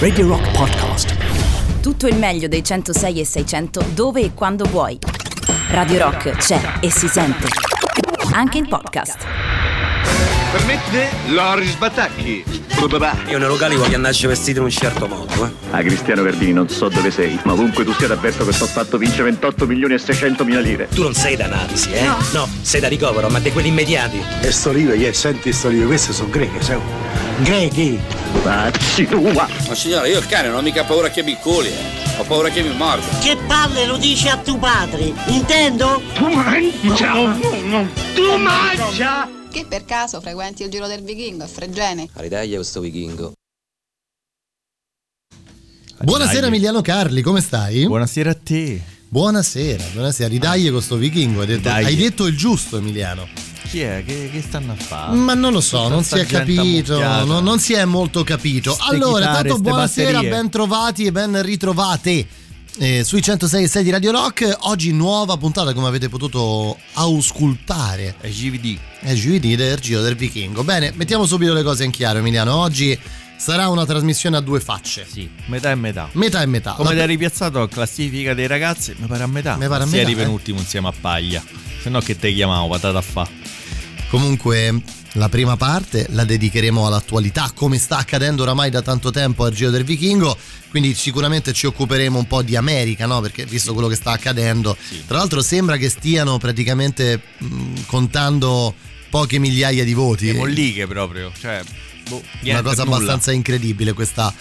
Radio Rock Podcast. Tutto il meglio dei 106 e 600 dove e quando vuoi. Radio Rock c'è e si sente. Anche in podcast. Permette? Loris Batacchi. Io nei locali voglio andarci vestito in un certo modo, eh. Ah, Cristiano Verdini, non so dove sei, ma ovunque tu sia t'avverto che sto fatto vince 28 milioni e 600 mila lire. Tu non sei da analisi, eh? No. sei da ricovero, ma di quelli immediati. E sto libro, yeah, senti sto libro, queste sono greche, sai? Grechi! Pazzi tua! Ma signore, io il cane non ho mica paura che mi coli, eh. Ho paura che mi morda. Che palle lo dici a tuo padre, intendo? Tu mangia! Tu mangia! Che per caso frequenti il giro del vichingo a Fregene? All'Italia questo vichingo. Buonasera Emiliano Carli, come stai? Buonasera a te. Buonasera, buonasera. Ridaglie con sto vichingo. Hai detto, hai detto il giusto, Emiliano. Chi è? Che, che stanno a fare? Ma non lo so, non si è capito. no- non si è molto capito. Ste allora, chitarre, tanto buonasera, batterie. ben trovati e ben ritrovate. eh, sui 106 e 6 di Radio Rock, oggi nuova puntata come avete potuto auscultare. È GVD. È giovedì del Giro del Vichingo. Bene, mettiamo subito le cose in chiaro, Emiliano. Oggi sarà una trasmissione a due facce. Sì, metà e metà. Metà e metà. Come La- ti eri piazzato a classifica dei ragazzi? Mi pare a metà. Mi pare a Si metà, eri eh. penultimo insieme a Paglia. Se no che te chiamavo, patata a fa. Comunque, la prima parte la dedicheremo all'attualità, come sta accadendo oramai da tanto tempo al Giro del Vichingo. Quindi sicuramente ci occuperemo un po' di America, no? Perché visto quello che sta accadendo, tra l'altro sembra che stiano praticamente mh, contando poche migliaia di voti. Le molliche proprio. Cioè, boh, Una cosa abbastanza incredibile questa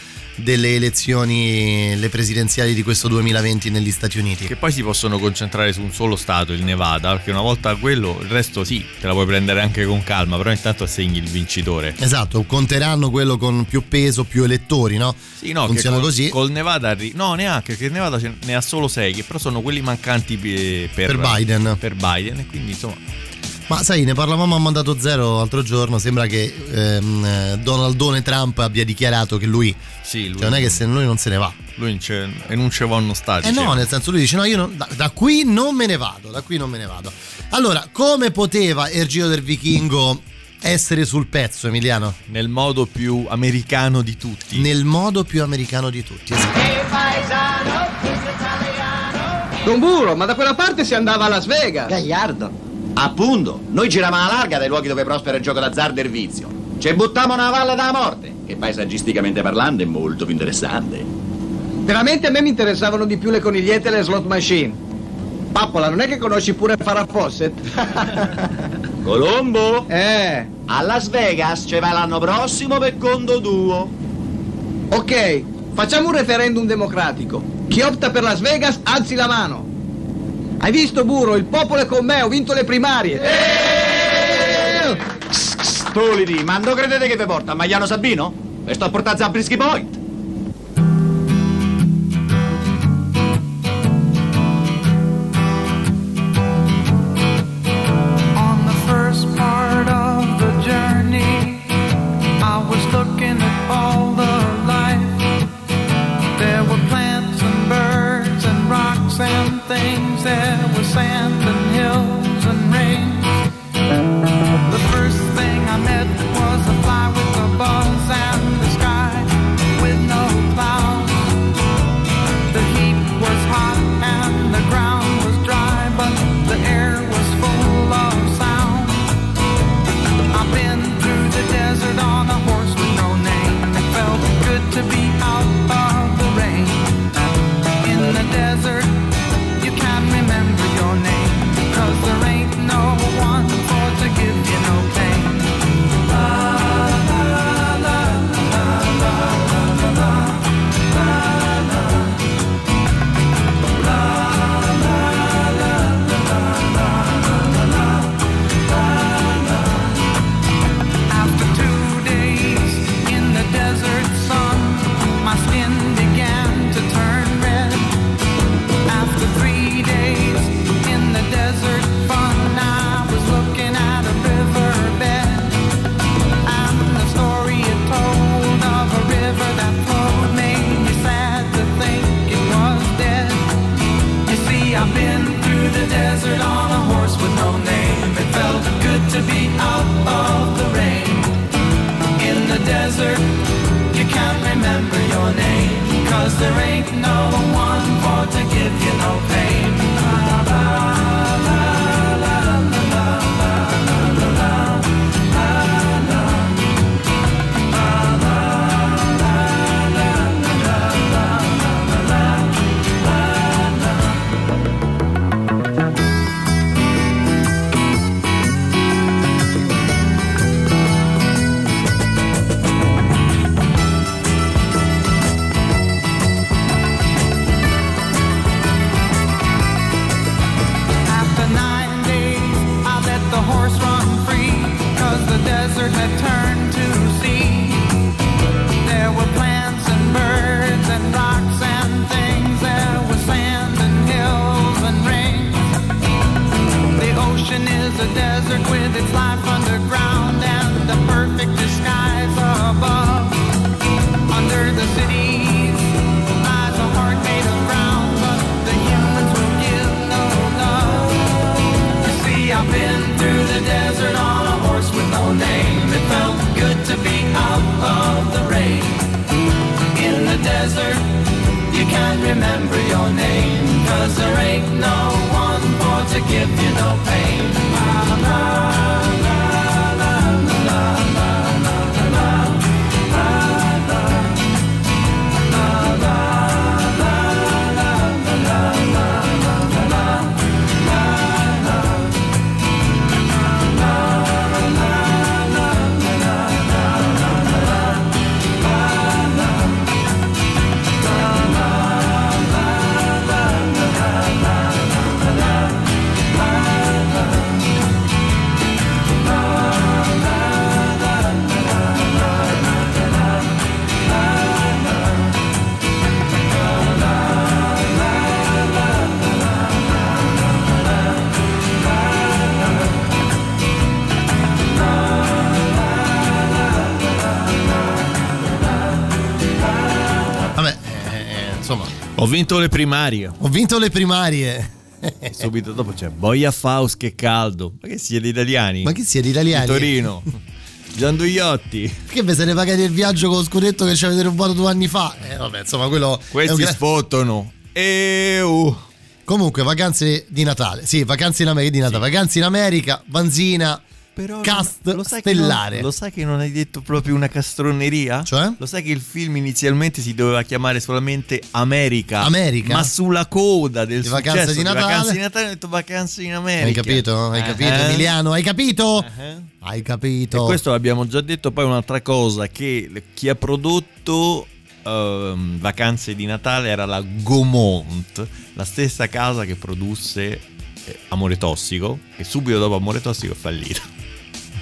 delle elezioni, le presidenziali di questo 2020 negli Stati Uniti. Che poi si possono concentrare su un solo stato, il Nevada, perché una volta quello, il resto sì, te la puoi prendere anche con calma, però intanto assegni il vincitore. Esatto, conteranno quello con più peso, più elettori, no? Sì, no, Funziona col, così. Col Nevada, no, neanche, che il Nevada ce ne ha solo 6, che però sono quelli mancanti pe- per, Per Biden. Per Biden, e quindi insomma, Ma sai, ne parlavamo a mandato zero l'altro giorno. Sembra che ehm, eh, Donaldone Trump abbia dichiarato che lui, sì, lui, cioè non è che se lui non se ne va. lui non c'è- e non ci vanno stati. Eh no, nel senso lui dice: No, io non- da, da qui non me ne vado, da qui non me ne vado. Allora, come poteva il Giro del Vichingo essere sul pezzo, Emiliano? Nel modo più americano di tutti. Nel modo più americano di tutti. esatto. Don Buro, ma da quella parte si andava a Las Vegas. Gagliardo. Appunto, noi giravamo alla larga dai luoghi dove prospera il gioco d'azzardo e il vizio. Ci buttammo nella valle della morte, che paesaggisticamente parlando è molto più interessante. Veramente a me mi interessavano di più le conigliette e le slot machine. Pappola, non è che conosci pure Farah Fawcett? Colombo? Eh, A Las Vegas ci vai l'anno prossimo per conto tuo. ok, facciamo un referendum democratico. Chi opta per Las Vegas alzi la mano. Hai visto, Buro? Il popolo è con me, ho vinto le primarie. Stolidi, ma non credete che vi porta Magliano Sabino? E sto a portare Zabrisky Point. Vinto le primarie. ho vinto le primarie. Subito dopo c'è Boia Faust che caldo. Ma che siete italiani? Ma che siete italiani? Di Torino. Gianduiotti. Che vi siete pagati il viaggio con lo scudetto che ci avete rubato due anni fa? Eh, vabbè, insomma, quello. Questi gra- sfottono. Eu. Comunque, vacanze di Natale. Sì, vacanze in America di Natale. Vacanze in America, Vanzina, cast Lo sai, che non, stellare. lo sai che non hai detto proprio una castroneria? Cioè? Lo sai che il film inizialmente si doveva chiamare solamente America? America? Ma sulla coda del successo vacanze di Natale? Vacanze di Natale ho detto vacanze in America. Hai capito? Hai capito, Eh. Emiliano? Hai capito? Eh. Hai E capito? questo l'abbiamo già detto, poi un'altra cosa, che chi ha prodotto ehm, Vacanze di Natale era la Gaumont, la stessa casa che produsse eh, Amore Tossico, che subito dopo Amore Tossico è fallita.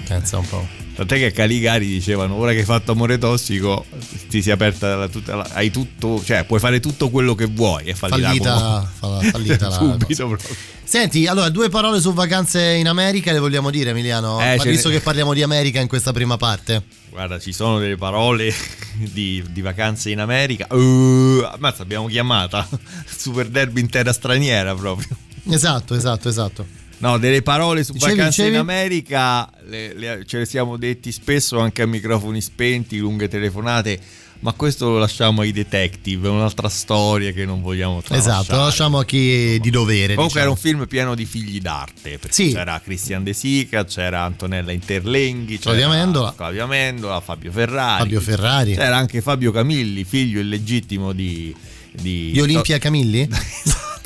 Pensa un po'. Tant'è che a Caligari dicevano, ora che hai fatto Amore Tossico, ti si è aperta la, tutta la- hai tutto, cioè puoi fare tutto quello che vuoi, è fallita, Fallita, fa- fallita la subito proprio. Senti, allora, due parole su vacanze in America le vogliamo dire, Emiliano? Eh, visto ne- che parliamo di America in questa prima parte. Guarda, ci sono delle parole di, di vacanze in America. Uh, ammazza, abbiamo chiamata Super Derby in terra straniera proprio. Esatto, esatto, esatto. No, delle parole su Dicevi, vacanze dicevi? in America le- le- ce le siamo detti spesso anche a microfoni spenti, lunghe telefonate, ma questo lo lasciamo ai detective, è un'altra storia che non vogliamo tralasciare. Esatto, lo lasciamo a chi di dovere. Comunque era diciamo. un film pieno di figli d'arte, perché Sì. c'era Christian De Sica, c'era Antonella Interlenghi, c'era Claudia Mendola. Claudia Mendola, Fabio Ferrari. Fabio Ferrari. C'era anche Fabio Camilli, figlio illegittimo di... Di, Di Olimpia Camilli?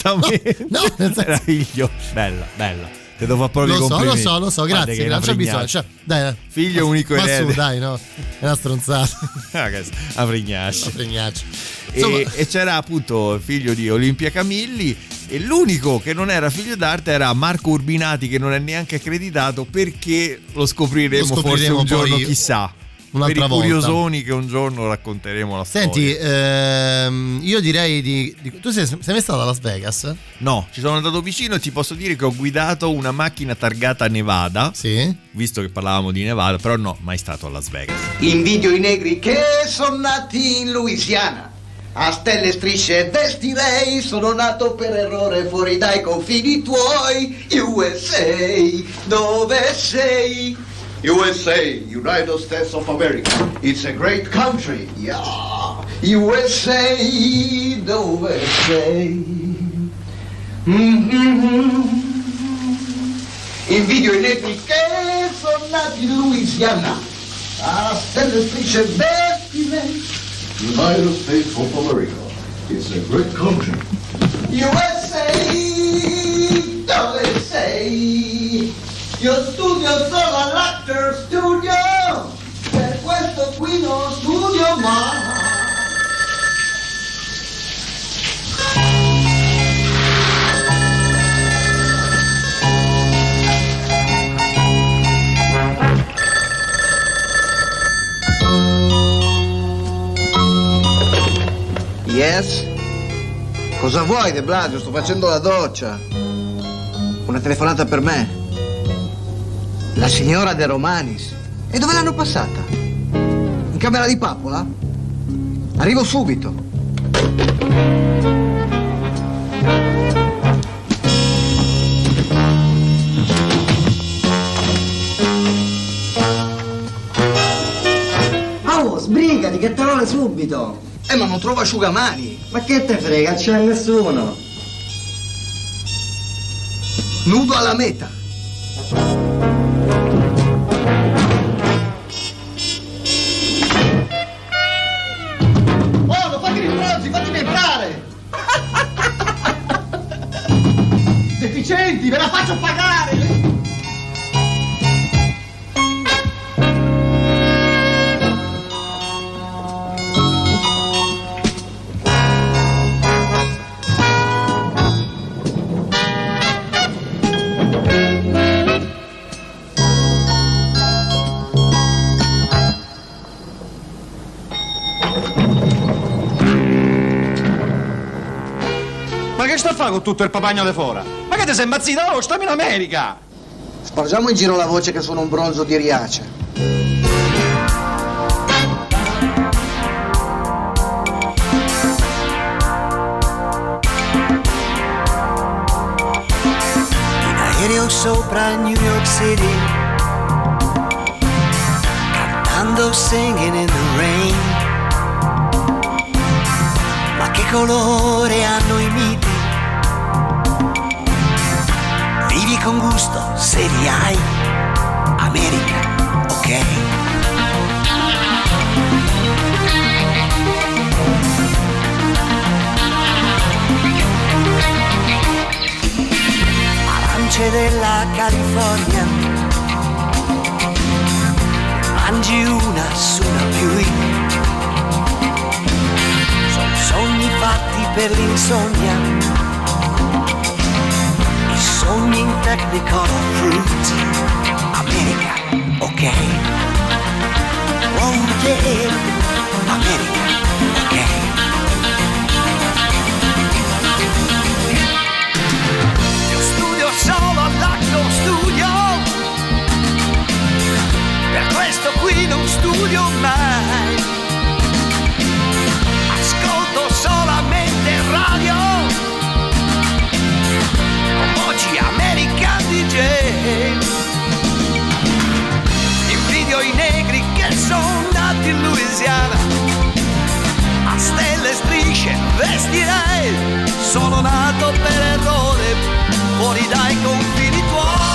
Esattamente. No, nel senso-. Bella, bella. Te devo fare proprio Lo so, lo so, lo so, grazie. è Non c'è bisogno. cioè, dai, Figlio unico ma erede. su, dai, no. È una stronzata. Ah, Una fregnaccia. Insomma, E, e c'era appunto il figlio di Olimpia Camilli e l'unico che non era figlio d'arte era Marco Urbinati che non è neanche accreditato perché lo scopriremo, Lo forse scopriremo un giorno poi chissà. Un'altra per i volta. curiosoni che un giorno racconteremo la Senti, storia. ehm, io direi di, di- Tu sei, sei mai stato a Las Vegas? No, ci sono andato vicino e ti posso dire che ho guidato una macchina targata Nevada. Sì. Visto che parlavamo di Nevada, però no, mai stato a Las Vegas. Invidio i negri che sono nati in Louisiana. A stelle e strisce vestirei, sono nato per errore fuori dai confini tuoi. USA, dove sei? USA, United States of America. It's a great country, yeah. USA, dove sei? Mhm. Invidio i negri che sono nati in Louisiana, a stelle strisce vestite. United States of America, it's a great country. USA, dove sei? Io studio solo all'Actor Studio, per questo qui non studio mai. Yes? Cosa vuoi, De Blasio? Sto facendo la doccia. Una telefonata per me. La signora De Romanis. E dove l'hanno passata? In camera di Papola? Arrivo subito. Oh, sbrigati, che vuole subito! Eh, ma non trovo asciugamani. Ma che te frega, c'è nessuno! Nudo alla meta. Deficienti, ve la faccio pagare! Ma che sta a fare con tutto il papagno di fora? Ma che ti sei impazzito? Oh, stiamo in America! Spargiamo in giro la voce che sono un bronzo di Riace. in aereo sopra New York City, cantando Singing in the Rain. Ma che colore hanno i miti? Con gusto se li hai, America, ok? Arance della California, mangi una su una più sono sogni fatti per l'insonnia, i sogni in technicolor fruit, America, ok? Oh yeah, America, ok? Solo all'Actor Studio, per questo qui non studio mai. DJ. Invidio i negri che sono nati in Louisiana, a stelle e strisce vestirei, sono nato per errore, fuori dai confini tuoi.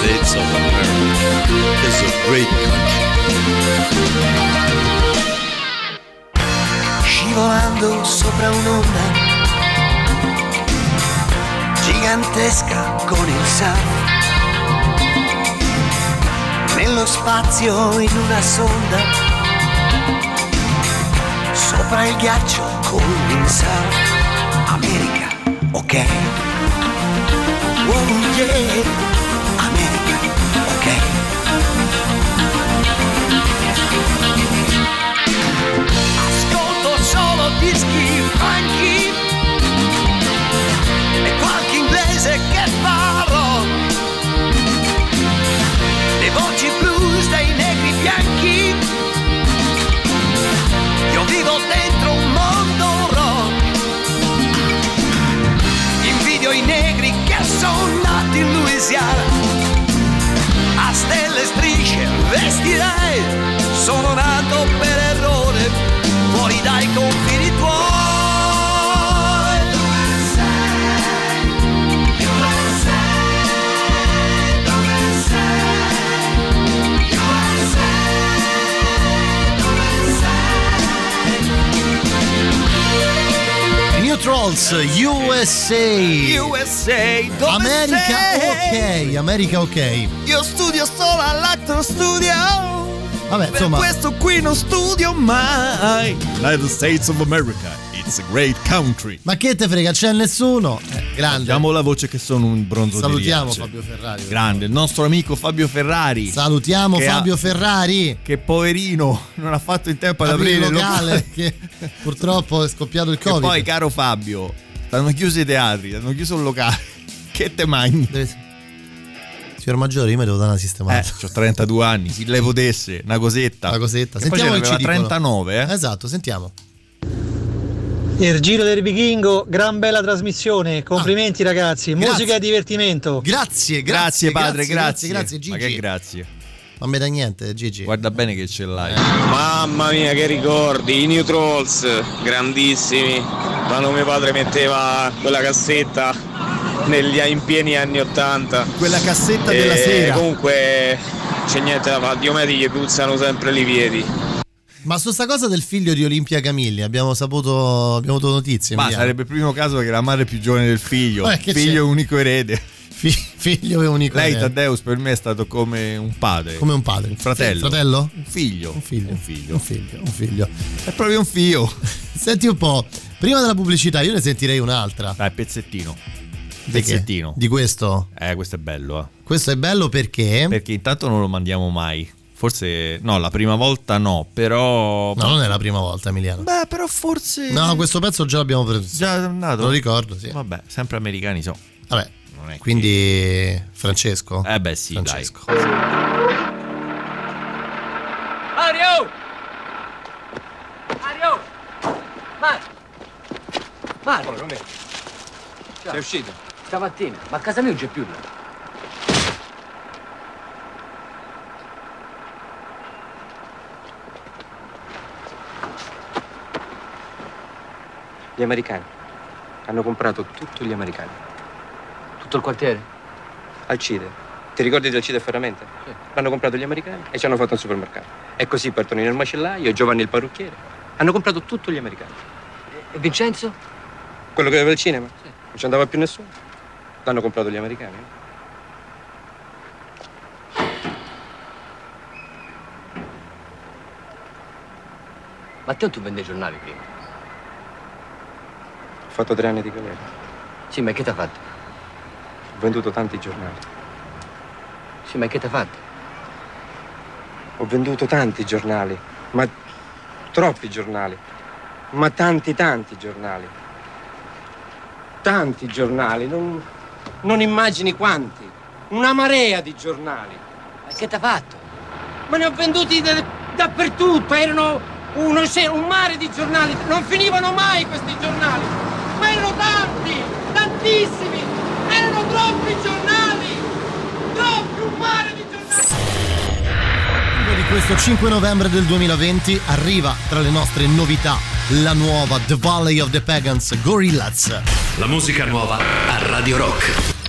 States of America, is a great country. Scivolando sopra un'onda gigantesca con il surf nello spazio in una sonda. Sopra il ghiaccio con il surf America, ok? Oh yeah, solo dischi franchi e qualche inglese che parlo. Le voci blues dei negri bianchi. Io vivo dentro un mondo rock. Invidio i negri che sono nati in Louisiana. Trolls USA. USA, dove America sei? ok, America ok. Io studio solo all'Actor Studio. Vabbè, per insomma- questo qui non studio mai. United States of America, it's a great country. Ma che te frega, c'è nessuno? Eh, grande. Diamo la voce che sono un bronzo di Salutiamo. Fabio Ferrari. Grande, il nostro amico Fabio Ferrari. Salutiamo Che ha- Fabio Ferrari. Che poverino non ha fatto in tempo ad Aprire il il locale che purtroppo è scoppiato il E Covid. poi, caro Fabio, stanno chiusi i teatri, hanno chiuso il locale. Che te mangi? Signor Maggiore, io mi devo dare una Eh, sistemata. ho 32 anni, si le potesse, una cosetta. Una cosetta. Che poi Sentiamo n'aveva dicono. 39, eh? Esatto, sentiamo. Il Giro del Vichingo, gran bella trasmissione, complimenti ragazzi, Ah, Grazie. musica e divertimento. Grazie, Grazie, grazie, padre, grazie, grazie. grazie, Gigi. Ma che grazie. Non mi dà niente, Gigi. Guarda bene che ce l'hai. Mamma mia che ricordi, i New Trolls, grandissimi. Quando mio padre metteva quella cassetta negli, in pieni anni 80. Quella cassetta E della sera. Comunque c'è niente da fare, Diomedi gli puzzano sempre i piedi. Ma su sta cosa del figlio di Olimpia Camilli abbiamo saputo, abbiamo avuto notizie. Ma Emiliano. sarebbe il primo caso che la madre è più giovane del figlio. Eh, che figlio c'è? unico erede. Fi- figlio e unico. Lei, erede. Taddeus, per me è stato come un padre. Come un padre. Un fratello. Fratello? Un figlio. Un figlio. Un figlio. Un figlio, un figlio. È proprio un figlio. Senti un po', prima della pubblicità io ne sentirei un'altra. Dai, pezzettino. Pezzettino. Di questo? Eh, questo è bello, eh. Questo è bello perché... Perché intanto non lo mandiamo mai. Forse, no, la prima volta no, però... No, non è la prima volta, Emiliano. Beh, però forse... No, questo pezzo già l'abbiamo preso. Già è andato? Lo ricordo, sì. Vabbè, sempre americani so. Vabbè, Non è quindi Francesco? Eh beh sì, Francesco. Mario! Mario! Mario! Mario! Come? Ciao. Sei uscito? Stamattina, ma a casa mia non c'è più là. Gli americani. Hanno comprato tutto gli americani. Tutto il quartiere? Alcide. Ti ricordi del Cide Ferramente? L'hanno comprato gli americani e ci hanno fatto un supermercato. E così per Tonino il macellaio Giovanni il parrucchiere. Hanno comprato tutto gli americani. E Vincenzo? Quello che aveva il cinema? Non ci andava più nessuno. L'hanno comprato gli americani. Ma te tu vendi i giornali prima? Fatto tre anni di galera. Sì, ma che ti ha fatto? Ho venduto tanti giornali. Sì, ma che ti ha fatto? Ho venduto tanti giornali, ma troppi giornali, ma tanti tanti giornali. Tanti giornali, non, non immagini quanti. Una marea di giornali. Ma che ti ha fatto? Ma ne ho venduti da- dappertutto, erano uno, un mare di giornali, non finivano mai questi giornali. Erano tanti, tantissimi, erano troppi giornali, troppi, un mare di di questo 5 novembre del 2020 arriva tra le nostre novità la nuova The Valley of the Pagans Gorillaz. La musica nuova a Radio Rock.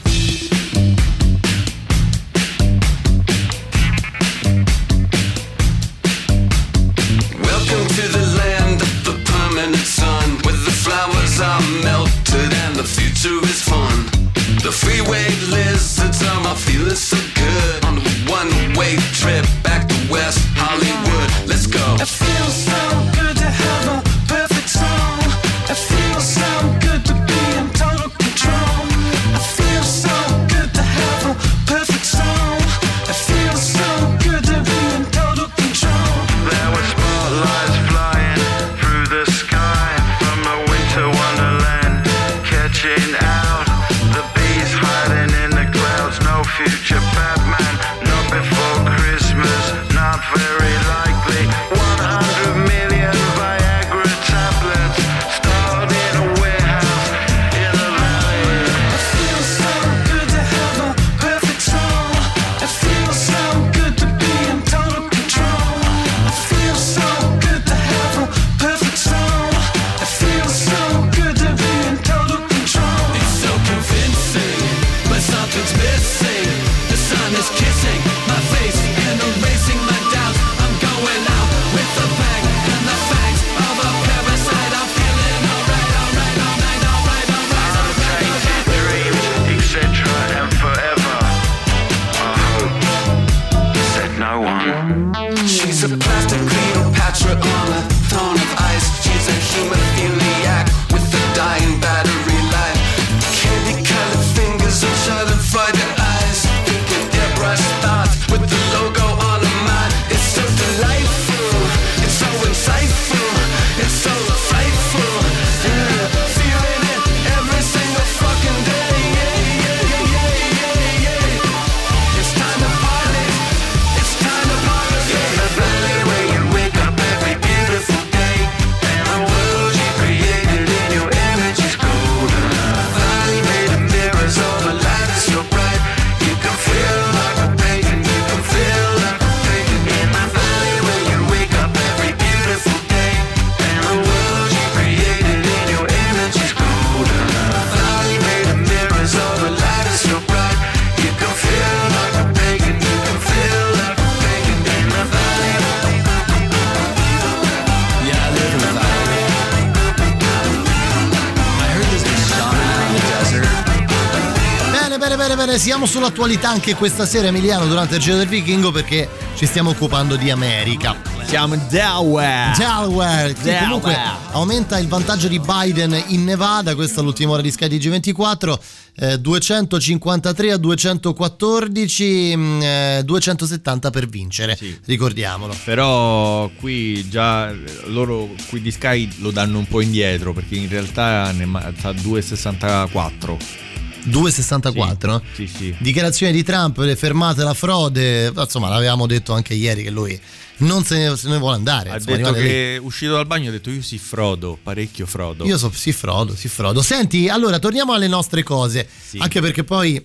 Siamo sull'attualità anche questa sera Emiliano durante il Giro del Vichingo perché ci stiamo occupando di America. Siamo in Delaware. Delaware, che Delaware. comunque aumenta il vantaggio di Biden in Nevada, questa è l'ultima ora di Sky TG24, eh, 253 a 214, mm, eh, 270 per vincere, ricordiamolo. Però qui già loro qui di Sky lo danno un po' indietro perché in realtà ne ma- sta a 2,64. 2,64? Sì, sì. Dichiarazione di Trump, le fermate la frode, insomma l'avevamo detto anche ieri che lui non se ne, se ne vuole andare. Ha insomma, detto rimane lì. che uscito dal bagno ha detto io si frodo, parecchio frodo. Io so, sì, Frodo, sì, Frodo. Senti, allora torniamo alle nostre cose. Anche perché poi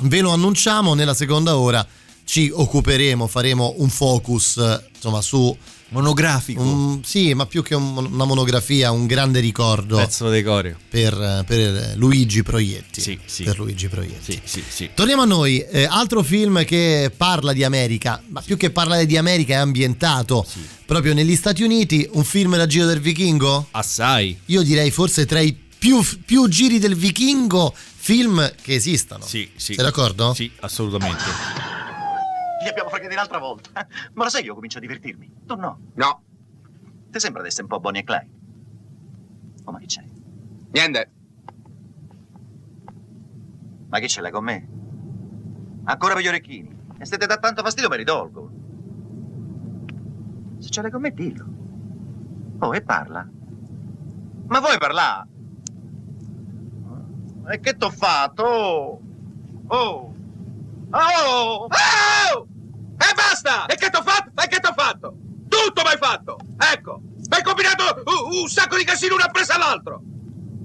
ve lo annunciamo nella seconda ora. Ci occuperemo, faremo un focus eh, insomma su. Monografico. sì, ma più che un- una monografia, un grande ricordo Pezzo decorio. per, per Luigi Proietti. Sì, sì. Per Luigi Proietti. Sì, sì, sì. Torniamo a noi, eh, altro film che parla di America, ma più che parlare di America è ambientato proprio negli Stati Uniti, un film da Giro del Vichingo? Assai. Io direi forse tra i più, più giri del Vichingo film che esistano. Sì, sì. Sei d'accordo? Sì, assolutamente. Li abbiamo fregati l'altra volta. Ma lo sai che io comincio a divertirmi? Tu no. No. Ti sembra di essere un po' Bonnie e Clyde? Oh, ma che c'è? Niente. Ma che ce l'hai con me? Ancora per gli orecchini. E se ti dà tanto fastidio me li tolgo. Se ce l'hai con me, dillo. Oh, e parla. Ma vuoi parlare? E che t'ho fatto? Oh! Oh! Oh! Oh! E basta! E che t'ho fatto? E che t'ho fatto? Tutto m'hai fatto! Ecco! M'hai combinato un, un sacco di casino una presa all'altro!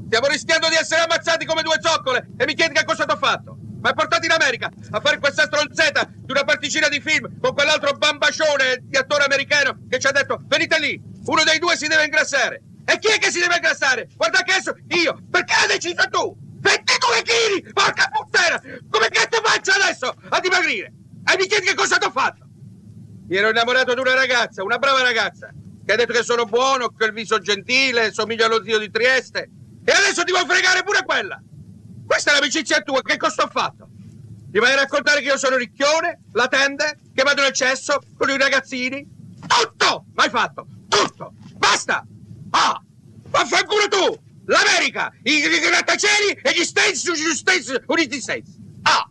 Stiamo rischiando di essere ammazzati come due zoccole e mi chiedi che cosa t'ho fatto? M'hai portato in America a fare questa stronzetta di una particina di film con quell'altro bambascione di attore americano che ci ha detto venite lì, uno dei due si deve ingrassare. E chi è che si deve ingrassare? Guarda che adesso io, perché l'hai deciso tu? 22 kg! Porca puttana! Come che ti faccio adesso a dimagrire? E mi chiedi che cosa t'ho fatto? Mi ero innamorato di una ragazza, una brava ragazza, che ha detto che sono buono, che ho il viso gentile, somiglio allo zio di Trieste. E adesso ti vuoi fregare pure quella! Questa è l'amicizia tua, che cosa ho fatto? Ti vai a raccontare che io sono ricchione, la tende, che vado nel cesso con i ragazzini? Tutto! Mai fatto! Tutto! Basta! Ah! Vaffanculo tu! L'America! I, i grattacieli e gli States, gli States Uniti States! Ah!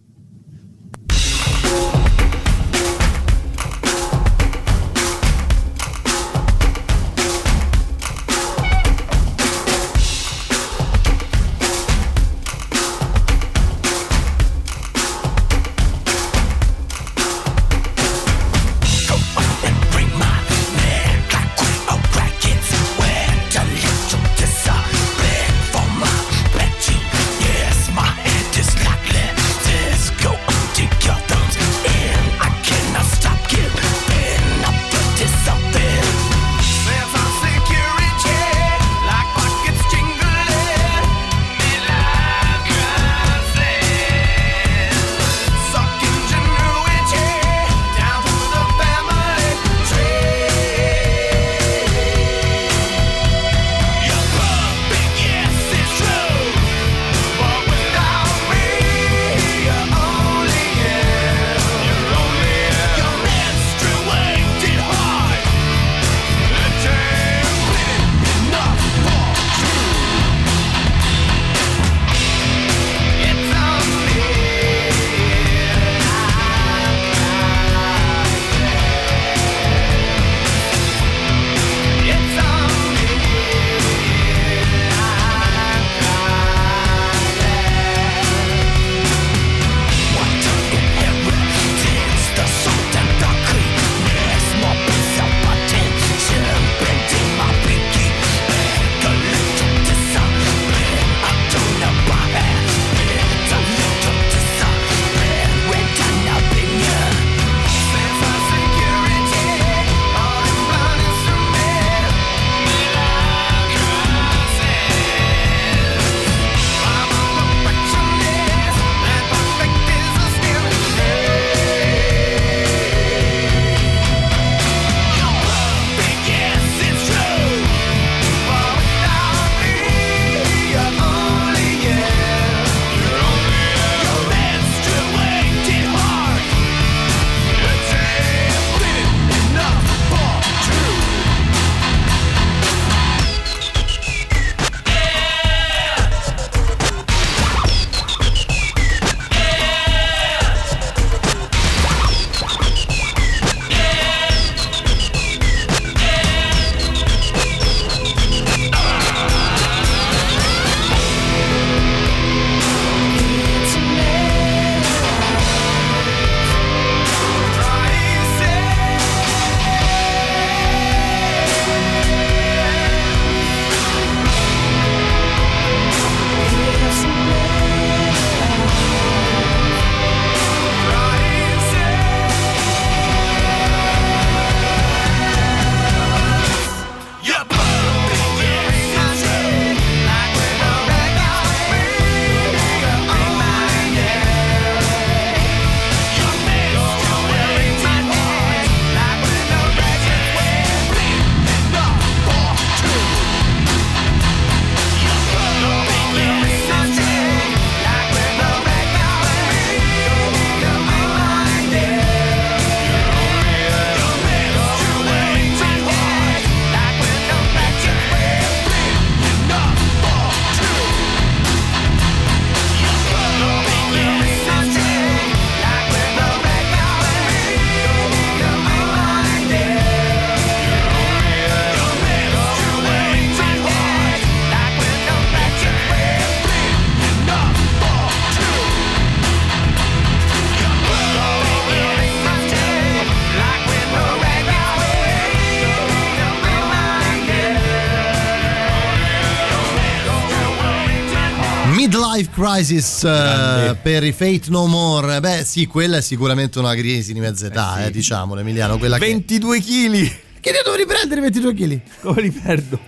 Crisis eh, per i Fate No More. Beh, sì, quella è sicuramente una crisi di mezza età, eh, diciamolo, Emiliano. Quella 22 kg! Che... che ne devo riprendere 22 kg? Come li perdo?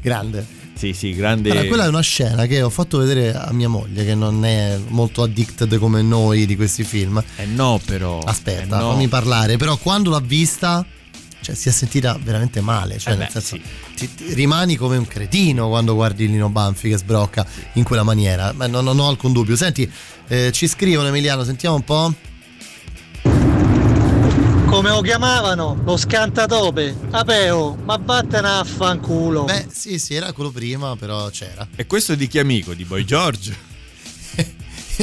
Grande. Sì, sì, grande. Allora, quella è una scena che ho fatto vedere a mia moglie, che non è molto addicted come noi di questi film. Eh no, però. Aspetta, Eh no. fammi parlare. Però quando l'ha vista, cioè, si è sentita veramente male. Cioè, Eh nel beh, senso, ti- ti- rimani come un cretino quando guardi Lino Banfi che sbrocca in quella maniera. Ma non, non ho alcun dubbio. Senti, eh, ci scrivono Emiliano, sentiamo un po'. Come lo chiamavano? Lo scantatope. Apeo, ma vattene a fanculo. Beh, sì, sì, era quello prima, però c'era. E questo è di chi amico? Di Boy George?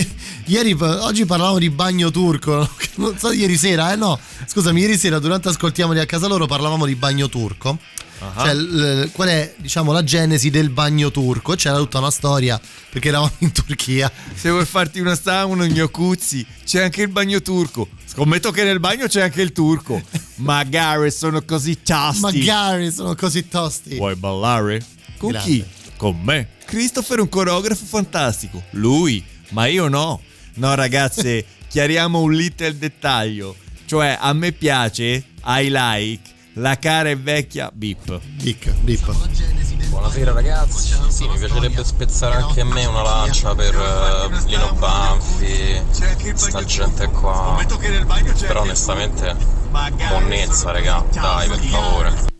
Ieri, oggi parlavamo di bagno turco, no? non so ieri sera, eh no, scusami, ieri sera durante Ascoltiamoli a casa loro parlavamo di bagno turco. Ah. Cioè, l- qual è, diciamo, la genesi del bagno turco? C'era tutta una storia perché eravamo in Turchia. Se vuoi farti una sauna, un gnocuzzi, c'è anche il bagno turco. Scommetto che nel bagno c'è anche il turco. Magari sono così tosti. Magari sono così tosti. Vuoi ballare? Con Grande. chi? Con me. Christopher è un coreografo fantastico. Lui, ma io no. No, ragazze, chiariamo un little dettaglio. Cioè, a me piace, I like, la cara e vecchia Bip. Bip, bip. Buonasera ragazzi, sì mi piacerebbe spezzare anche a me una lancia per eh, Lino Banfi, sta gente qua, però onestamente monnezza raga, dai per favore.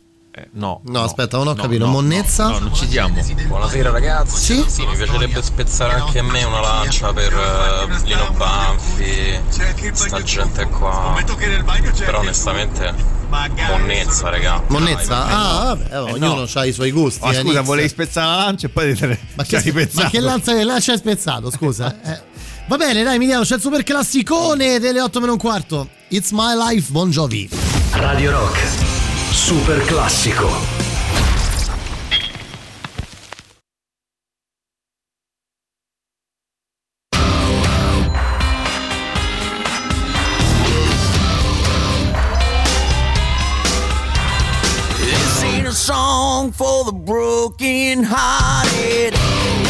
No. No, aspetta, non ho capito. Monnezza? No, non ci diamo. Buonasera ragazzi, sì? mi piacerebbe spezzare anche a me una lancia per eh, Lino Banfi, sta gente qua, però onestamente monnezza raga. Monnezza? dai, Ah, vabbè, ognuno ha i suoi gusti. Oh, eh, scusa, volevi spezzare la lancia e poi te ne Ma che, pensato. ma che lanza che lancia hai spezzato, scusa. eh. Va bene, dai, Emiliano, c'è il super classicone delle 8 meno un quarto. It's my life, Bon Jovi. Radio Rock. Super classico. For the broken hearted.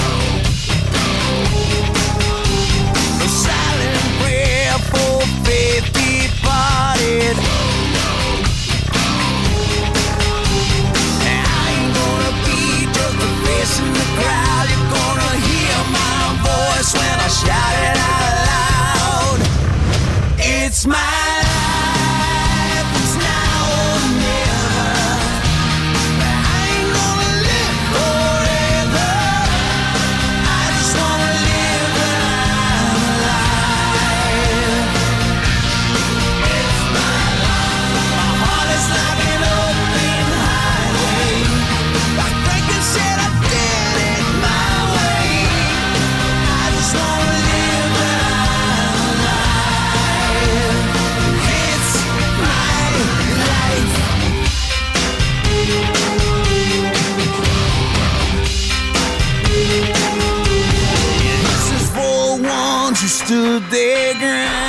It's my to the ground.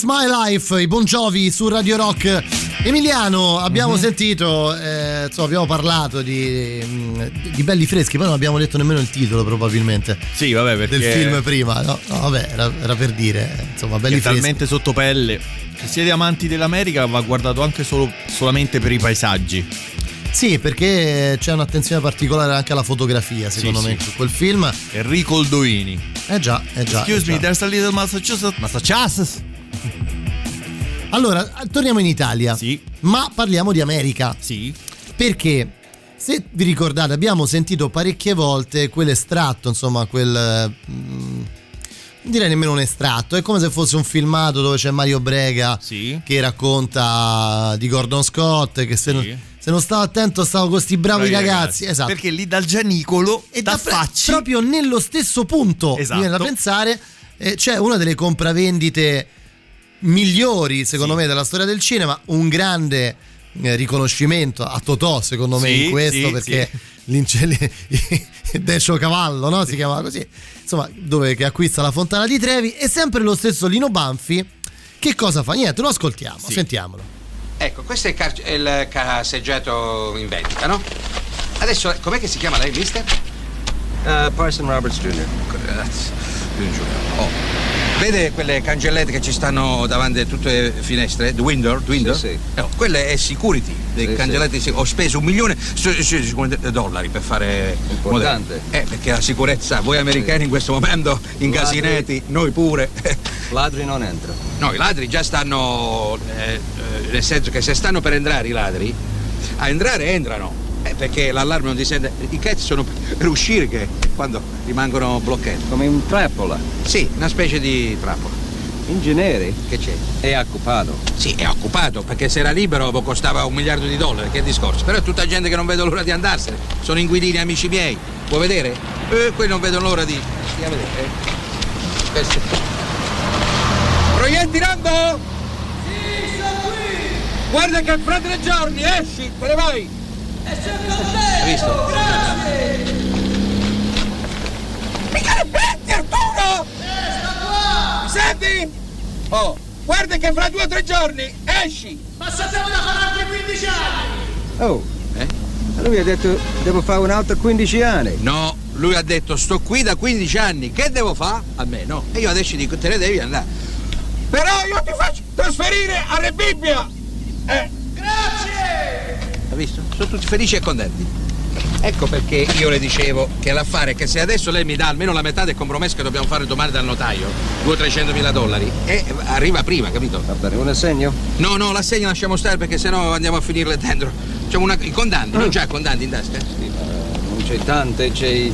It's My Life, i Bon Jovi su Radio Rock. Emiliano, abbiamo Mhm. sentito, eh, insomma, abbiamo parlato di, mh, di belli freschi, poi non abbiamo detto nemmeno il titolo probabilmente. Sì, vabbè, perché Del film prima, no? No, vabbè, era, era per dire, insomma, belli freschi. talmente sotto pelle. Se siete amanti dell'America va guardato anche solo, solamente per i paesaggi. Sì, perché c'è un'attenzione particolare anche alla fotografia, secondo Sì, me, sì. su quel film. Enrico Oldoini. Eh già, eh già. Excuse eh me, già. there's a little Massachusetts. Massachusetts. Allora, torniamo in Italia. Sì. Ma parliamo di America. Sì. Perché se vi ricordate abbiamo sentito parecchie volte quell'estratto, insomma, quel... mm, non direi nemmeno un estratto, è come se fosse un filmato dove c'è Mario Brega Sì. che racconta di Gordon Scott, che se, non, se non stavo attento stavo con questi bravi, Bravi ragazzi. Esatto. Perché lì dal Gianicolo E da da facci. proprio nello stesso punto Esatto. mi viene da pensare eh, c'è una delle compravendite migliori secondo me della storia del cinema un grande eh, riconoscimento a Totò secondo me Sì, in questo sì, perché sì. l'incelle Decio Cavallo no? si chiamava così insomma dove che acquista la fontana di Trevi e sempre lo stesso Lino Banfi che cosa fa? Niente, lo ascoltiamo, sentiamolo. Ecco, questo è il, car- il caseggiato in vendita, no? Adesso, com'è che si chiama lei, mister? Parson Roberts Jr. Grazie. Oh. Vede quelle cancellette che ci stanno davanti a tutte le finestre? The window? the window? Sì, sì. Oh, quelle è security, le Sì, cancellette sì. Ho speso un milione su- dollari per fare... Importante. Eh, perché la sicurezza, voi americani in questo momento, incasinetti, noi pure. Ladri non entrano. No, i ladri già stanno. eh, eh, nel senso che se stanno per entrare i ladri, a entrare entrano. Perché l'allarme non ti sente. I cazzi sono per uscire che quando rimangono bloccati. Come un trappola. Sì, una specie di trappola. Ingegneri? Che c'è? È occupato. Sì, è occupato, perché se era libero costava un miliardo di dollari, che discorso. Però è tutta gente che non vedo l'ora di andarsene. Sono inquilini amici miei. Vuoi vedere? Eh, quelli non vedono l'ora di. Stia a vedere. eh. Questo. Proietti Rambo? Sì, sono qui! Guarda che fra tre giorni esci, te ne vai! Hai visto? Grazie! Mica le petti, Arturo! Mi senti? Oh, guarda che fra due o tre giorni esci! Ma sappiamo da fare altri 15 anni! Oh, Eh? lui ha detto devo fare un altro 15 anni. No, lui ha detto sto qui da 15 anni, che devo fare? A me no. E io adesso dico te ne devi andare. Però io ti faccio trasferire a Re Bibbia! Eh, Grazie! Hai visto? Sono tutti felici e contenti. Ecco perché io le dicevo che l'affare è che se adesso lei mi dà almeno la metà del compromesso che dobbiamo fare domani dal notaio, 200-300 mila dollari, e arriva prima, capito? Va bene, un assegno? No, no, l'assegno lasciamo stare perché sennò andiamo a finirle dentro. C'è una, i contanti, non c'ha contanti in tasca? Sì, ma non c'è tante, c'è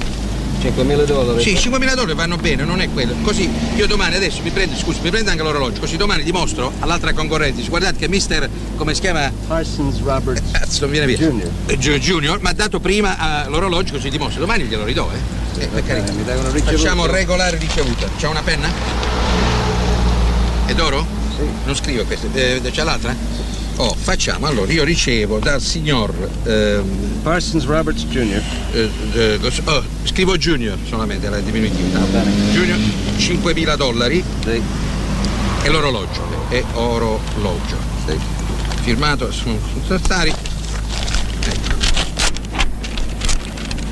5.000 dollari. Sì, 5.000 dollari vanno bene, non è quello. Così io domani adesso mi prendo, scusi, mi prendo anche l'orologio, così domani dimostro all'altra concorrente, guardate che mister, come si chiama? Parsons Roberts Cazzo, non viene via. Junior. Eh, Ju- Junior mi ha dato prima eh, l'orologio, così dimostro. Domani glielo ridò, eh. Eh, per carità. mi dai una ricevuta? Facciamo regolare ricevuta. C'è una penna? È d'oro? Sì. Non scrivo questa, eh, c'è l'altra? Oh, facciamo, allora io ricevo dal signor ehm, Parsons Roberts Jr. eh, eh, oh, scrivo Junior solamente, la diminutiva. Va bene. Junior 5.000 dollari Sì, e l'orologio. E orologio. sì. Firmato su Tartari. Ecco.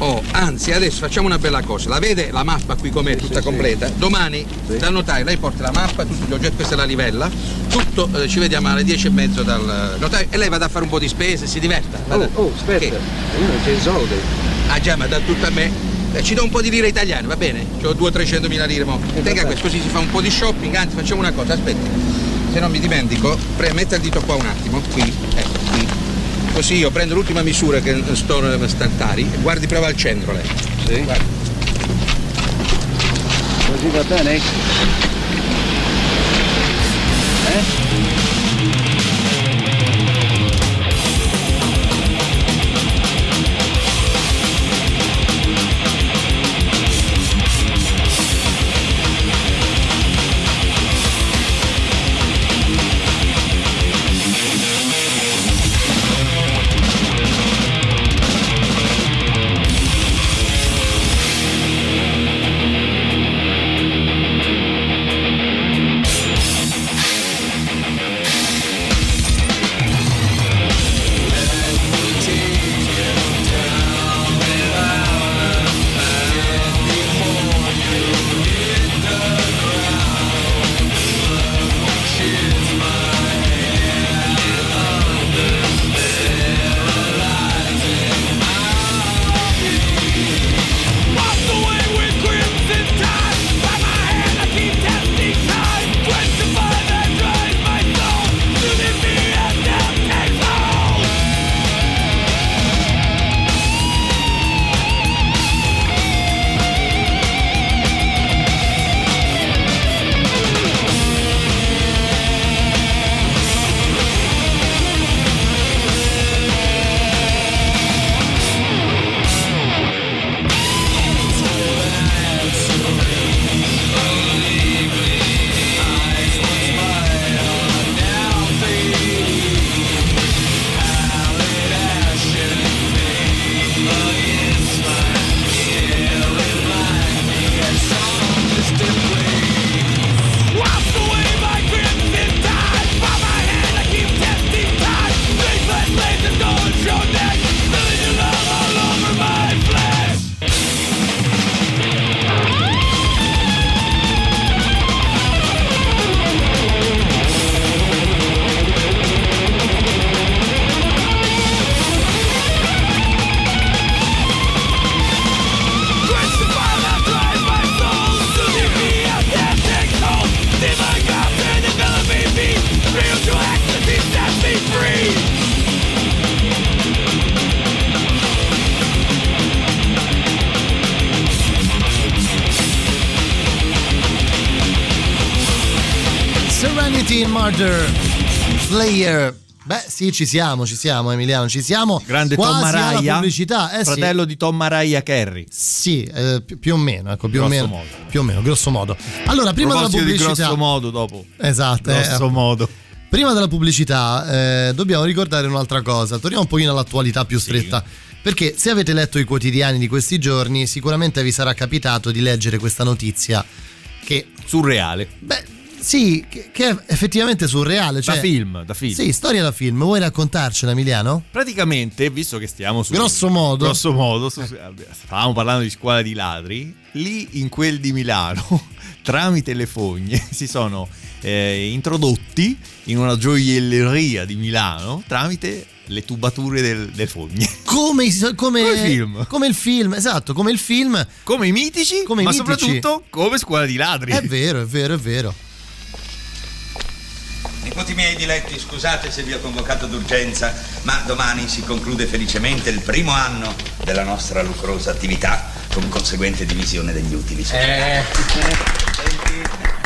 Oh, anzi, adesso facciamo una bella cosa. La vede la mappa qui com'è, tutta sì. completa? Domani Sì. dal notaio lei porta la mappa, tutti gli oggetti, questa è la livella, tutto, eh, ci vediamo alle 10 e mezzo dal notaio e lei vada a fare un po' di spese, si diverta. Oh, oh, aspetta, Che? io non c'ho i soldi. Ah già, ma dà tutto a me. Eh, ci do un po' di lire italiane, va bene? Ho 200-300 mila lire mo. Tenga vabbè. questo, così si fa un po' di shopping, anzi facciamo una cosa, aspetti. Se non mi dimentico, pre- metta il dito qua un attimo, qui, ecco. Così io prendo l'ultima misura che sto stantari e guardi prova al centro lei. Sì. Guardi. Così va bene? Eh? Sì, ci siamo, ci siamo, Emiliano, ci siamo. Grande Quasi Tom Araya, pubblicità, eh, sì. fratello di Tom Araya Kerry. Sì, eh, più, più o meno, ecco, più o Grosso meno. modo. Più o meno, grosso modo. Allora, prima della Proposito di pubblicità. grosso modo dopo. Esatto, eh, Grosso modo. Prima della pubblicità eh, dobbiamo ricordare un'altra cosa, torniamo un pochino all'attualità più stretta, perché se avete letto i quotidiani di questi giorni sicuramente vi sarà capitato di leggere questa notizia che... Surreale. Beh, sì, che, che è effettivamente surreale. Cioè, da film, da film. Sì, storia da film, vuoi raccontarcela Emiliano? Praticamente, visto che stiamo su... Grosso modo. Grosso modo, su- stavamo parlando di scuola di ladri, lì in quel di Milano, tramite le fogne, si sono eh, introdotti in una gioielleria di Milano tramite le tubature del- delle fogne. Come, come, Come il film. Come il film, esatto, come il film. Come i mitici, come i ma mitici. soprattutto come scuola di ladri. È vero, è vero, è vero. Nipoti miei diletti, scusate se vi ho convocato d'urgenza, ma domani si conclude felicemente il primo anno della nostra lucrosa attività con conseguente divisione degli utili. Eh.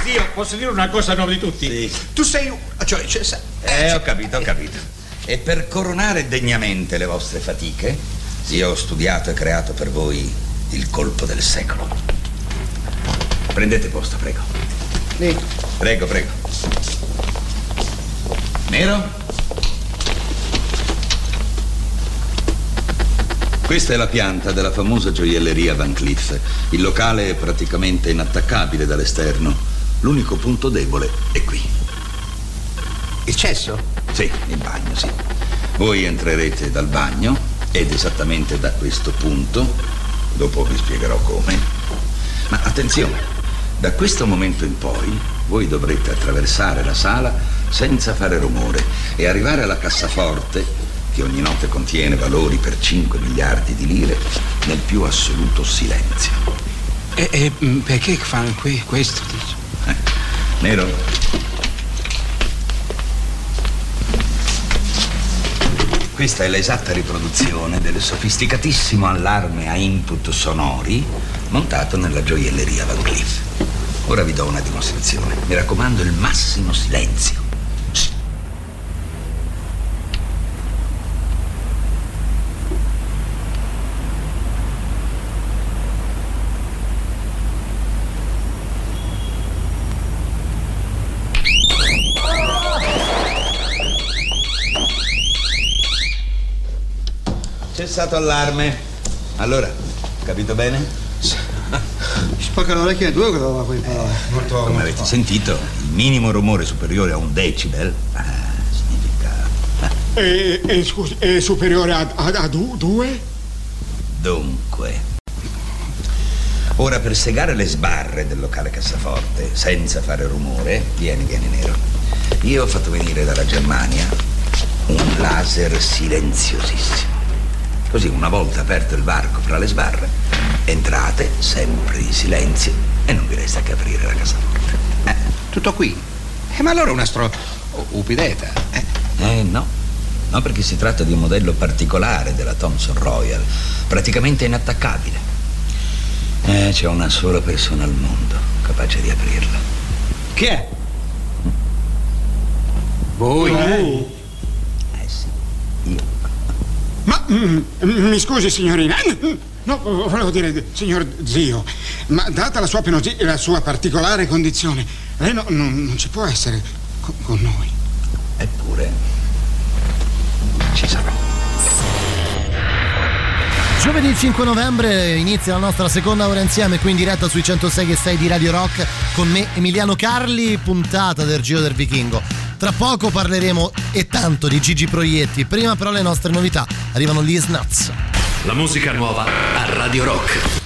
Zio, posso dire una cosa a nome di tutti? Tu sei un... Cioè, cioè, sa- Eh, ho capito, ho capito. E per coronare degnamente le vostre fatiche, io ho studiato e creato per voi il colpo del secolo. Prendete posto, prego. Prego, prego. Nero? Questa è la pianta della famosa gioielleria Van Cleef. Il locale è praticamente inattaccabile dall'esterno. L'unico punto debole è qui. Il cesso? Sì, il bagno, sì. Voi entrerete dal bagno ed esattamente da questo punto, dopo vi spiegherò come. Ma attenzione, da questo momento in poi voi dovrete attraversare la sala senza fare rumore e arrivare alla cassaforte che ogni notte contiene valori per 5 miliardi di lire nel più assoluto silenzio. E, e, mm, perché fanno qui questo? Eh, Nero? Questa è l'esatta riproduzione del sofisticatissimo allarme a input sonori montato nella gioielleria Van Cleef. Ora vi do una dimostrazione. Mi raccomando, il massimo silenzio. Cessato allarme. Allora, capito bene? Spacca l'orecchio a due che doveva qui imparare. Molto. Come avete sentito, il minimo rumore superiore a un decibel eh, significa E, e, scusi, è superiore a, a- a du- due? dunque. Ora per segare le sbarre del locale cassaforte senza fare rumore, vieni, vieni nero. Io ho fatto venire dalla Germania un laser silenziosissimo. Così una volta aperto il varco fra le sbarre, entrate sempre in silenzio e non vi resta che aprire la cassaforte. Tutto qui? Eh, ma allora è una stro... upideta. Eh? Eh no, no perché si tratta di un modello particolare della Thomson Royal, praticamente inattaccabile. Eh, c'è una sola persona al mondo capace di aprirla. Chi è? Voi? Eh sì, io. Ma mm, mm, mi scusi, signorina. No, volevo dire, signor zio, ma data la sua, penosi- la sua particolare condizione, lei no- non, non ci può essere co- con noi. Eppure ci sarò. Giovedì 5 novembre inizia la nostra seconda ora insieme qui in diretta sui 106 e 6 di Radio Rock con me Emiliano Carli, puntata del Giro del Vichingo. Tra poco parleremo e tanto di Gigi Proietti, prima però le nostre novità. Arrivano gli Snuts. La musica nuova a Radio Rock.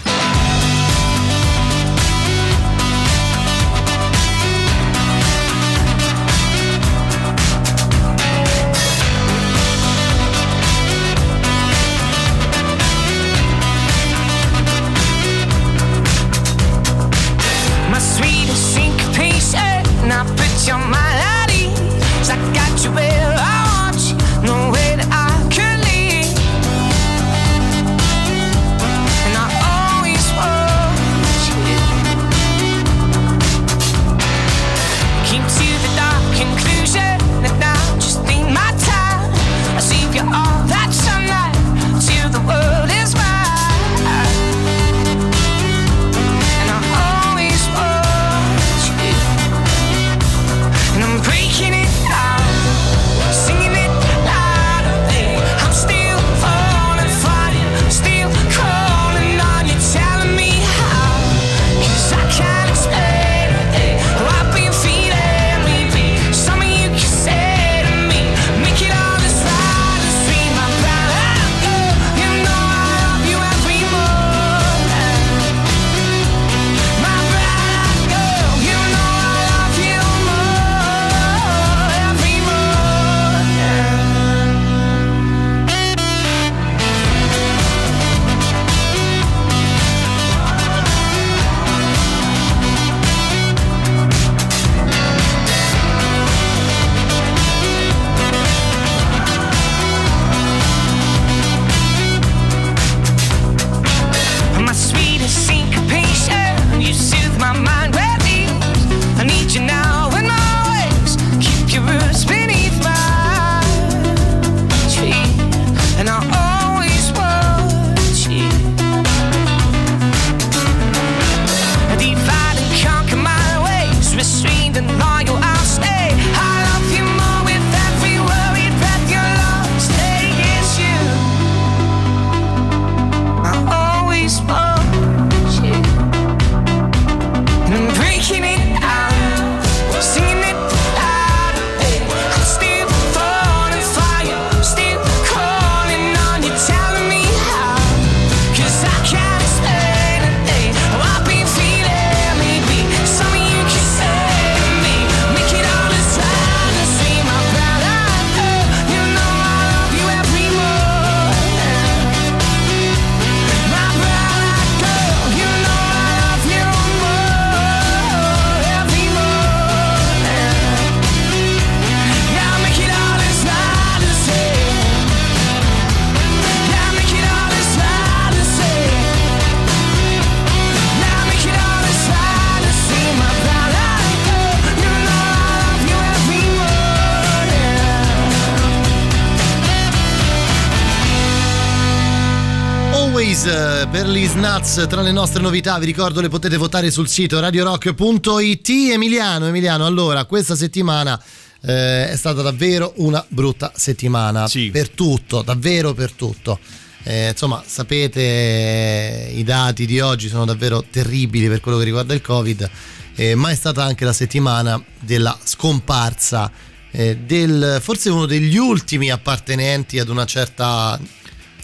Liz Nuts tra le nostre novità, vi ricordo le potete votare sul sito radiorock.it. Emiliano, Emiliano, allora questa settimana eh, è stata davvero una brutta settimana per tutto, davvero per tutto. Eh, insomma, sapete, i dati di oggi sono davvero terribili per quello che riguarda il Covid, eh, ma è stata anche la settimana della scomparsa eh, del forse uno degli ultimi appartenenti ad una certa.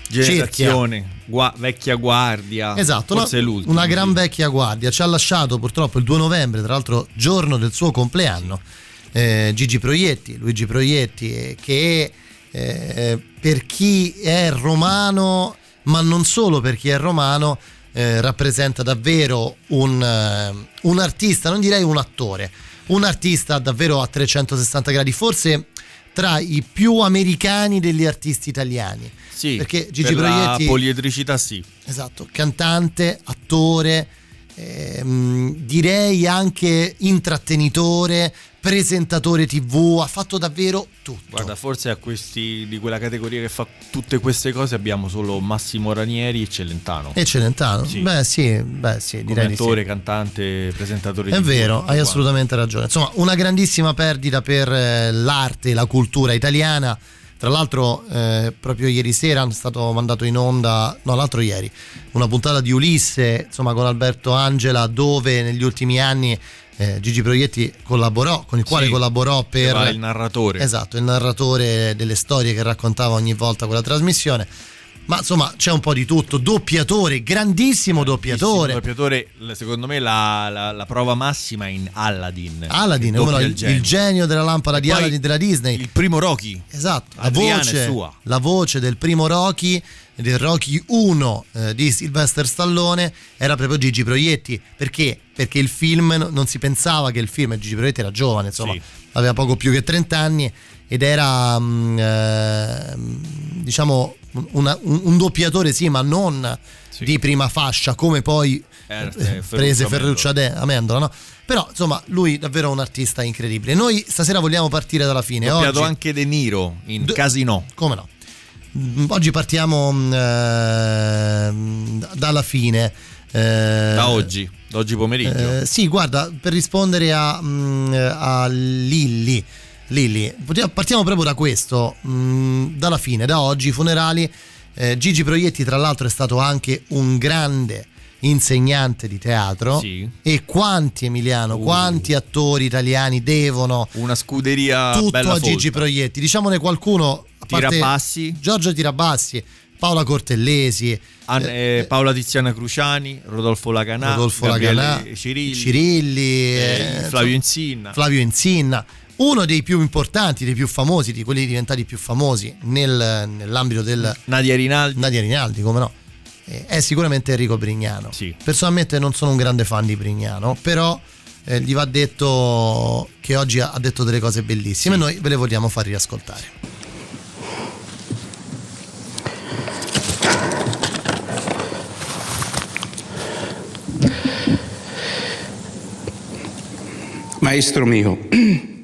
Generazione, gua- vecchia guardia. Esatto, forse una, è l'ultimo. una gran vecchia guardia. Ci ha lasciato purtroppo il 2 novembre, tra l'altro giorno del suo compleanno, eh, Gigi Proietti, Luigi Proietti, eh, che eh, per chi è romano, ma non solo per chi è romano, eh, rappresenta davvero un, eh, un artista, non direi un attore, un artista davvero a 360 gradi, forse tra i più americani degli artisti italiani. Sì, perché Gigi per la Proietti poliedricità sì. Esatto, cantante, attore, ehm, direi anche intrattenitore, presentatore tv, ha fatto davvero tutto. Guarda, forse a questi di quella categoria che fa tutte queste cose abbiamo solo Massimo Ranieri e Celentano. E Celentano? Sì. Beh sì, beh sì, Come direi di attore, sì. cantante, presentatore È TV, vero, tutto hai assolutamente ragione. Insomma, una grandissima perdita per eh, l'arte e la cultura italiana. Tra l'altro, eh, proprio ieri sera è stato mandato in onda, no, l'altro ieri, una puntata di Ulisse, insomma, con Alberto Angela, dove negli ultimi anni eh, Gigi Proietti collaborò, con il quale Sì, collaborò per il narratore. Esatto, il narratore delle storie che raccontava ogni volta quella trasmissione. Ma insomma, c'è un po' di tutto. Doppiatore, grandissimo doppiatore. Il doppiatore, secondo me, la, la- la prova massima in Aladdin. Aladdin, come no, il, il genio della lampada di poi Aladdin della Disney. Il primo Rocky. Esatto, la Adriana voce, sua. la voce del primo Rocky, del Rocky 1 eh, di Sylvester Stallone, era proprio Gigi Proietti. Perché? Perché il film, no- non si pensava che il film, e Gigi Proietti era giovane, insomma, Sì. aveva poco più che 30 anni ed era, mm, ehm, diciamo, una- un, un doppiatore, sì, ma non di prima fascia, come poi Eh, eh, prese Ferruccio Amendola, no? Però, insomma, lui davvero un artista incredibile. Noi stasera vogliamo partire dalla fine. Doppiato Oggi, anche De Niro in D- Casino. come no? Mm, Oggi partiamo mm, ehm, dalla fine. Eh, Da oggi, da oggi pomeriggio. eh, sì, guarda, per rispondere a, a Lilli, Potiamo- partiamo proprio da questo, mm, dalla fine, da oggi, i funerali. Eh, Gigi Proietti, tra l'altro, è stato anche un grande insegnante di teatro. Sì. E quanti, Emiliano, quanti attori italiani devono Una scuderia tutto a Gigi folta. Proietti? Diciamone qualcuno. A Tirabassi. Giorgio Tirabassi, Paola Cortellesi, An- eh, eh, Paola Tiziana Cruciani, Rodolfo Laganà, Rodolfo Laganà, Cirilli, Cirilli, eh, eh, Flavio Insinna. Flavio Insinna, uno dei più importanti, dei più famosi, di quelli diventati più famosi nel- nell'ambito del Nadia Rinaldi. Nadia Rinaldi, come no? Eh, è sicuramente Enrico Brignano. Personalmente non sono un grande fan di Brignano, però eh, gli va detto che oggi ha ha detto delle cose bellissime e noi ve le vogliamo far riascoltare. Maestro mio,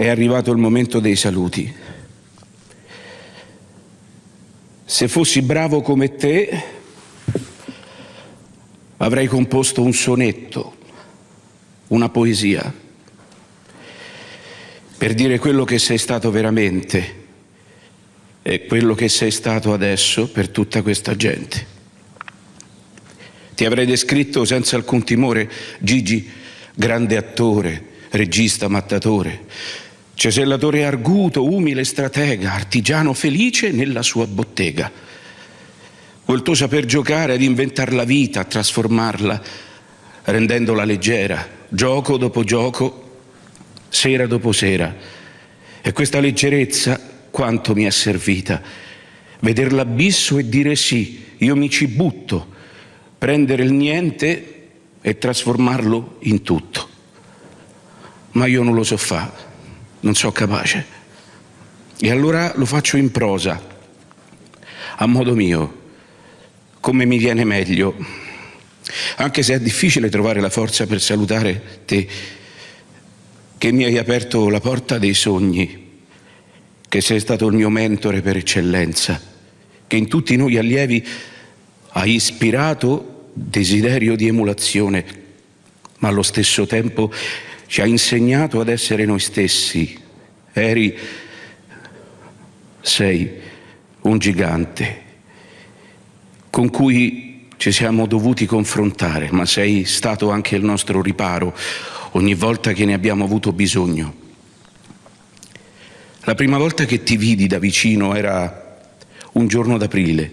è arrivato il momento dei saluti. Se fossi bravo come te, avrei composto un sonetto, una poesia, per dire quello che sei stato veramente e quello che sei stato adesso per tutta questa gente. Ti avrei descritto senza alcun timore Gigi, grande attore, regista mattatore, cesellatore arguto, umile stratega, artigiano felice nella sua bottega. Quel tuo saper giocare ad inventare la vita, a trasformarla, rendendola leggera, gioco dopo gioco, sera dopo sera. E questa leggerezza quanto mi è servita. Vedere l'abisso e dire sì, io mi ci butto, prendere il niente e trasformarlo in tutto. Ma io non lo so fare, non so capace. E allora lo faccio in prosa, a modo mio, come mi viene meglio. Anche se è difficile trovare la forza per salutare te, che mi hai aperto la porta dei sogni, che sei stato il mio mentore per eccellenza che in tutti noi allievi ha ispirato desiderio di emulazione, ma allo stesso tempo ci ha insegnato ad essere noi stessi. Eri, sei un gigante con cui ci siamo dovuti confrontare, ma sei stato anche il nostro riparo ogni volta che ne abbiamo avuto bisogno. La prima volta che ti vidi da vicino era un giorno d'aprile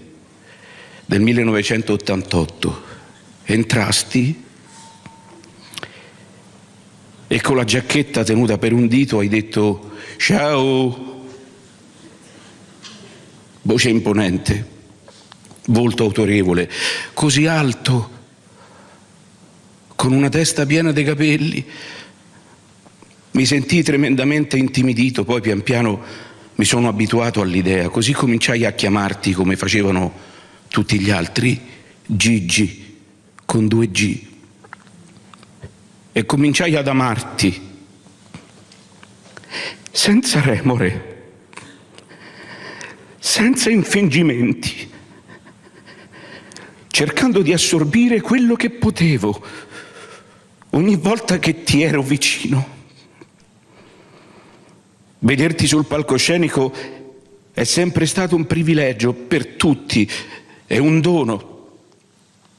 del 1988. Entrasti e con la giacchetta tenuta per un dito hai detto ciao. Voce imponente, volto autorevole, così alto, con una testa piena di capelli. Mi sentii tremendamente intimidito, poi pian piano mi sono abituato all'idea, così cominciai a chiamarti come facevano tutti gli altri, Gigi, con due G. E cominciai ad amarti, senza remore, senza infingimenti, cercando di assorbire quello che potevo. Ogni volta che ti ero vicino. Vederti sul palcoscenico è sempre stato un privilegio per tutti, è un dono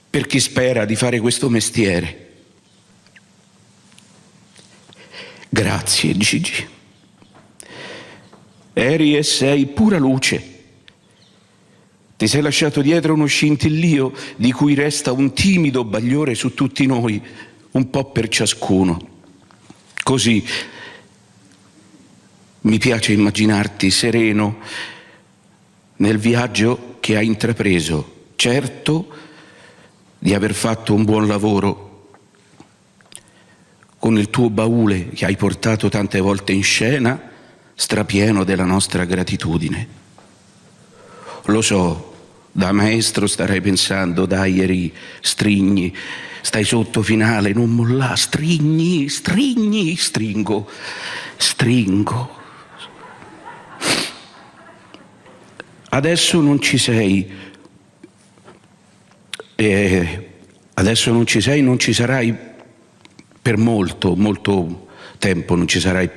per chi spera di fare questo mestiere. Grazie Gigi. Eri e sei pura luce. Ti sei lasciato dietro uno scintillio di cui resta un timido bagliore su tutti noi, un po' per ciascuno. Così mi piace immaginarti sereno nel viaggio che hai intrapreso, certo di aver fatto un buon lavoro con il tuo baule che hai portato tante volte in scena, strapieno della nostra gratitudine. Lo so, da maestro starai pensando, dai Eri, strigni, stai sotto finale, non mollà, strigni, strigni, stringo, stringo. Adesso non ci sei, e adesso non ci sei, non ci sarai per molto, molto tempo, non ci sarai.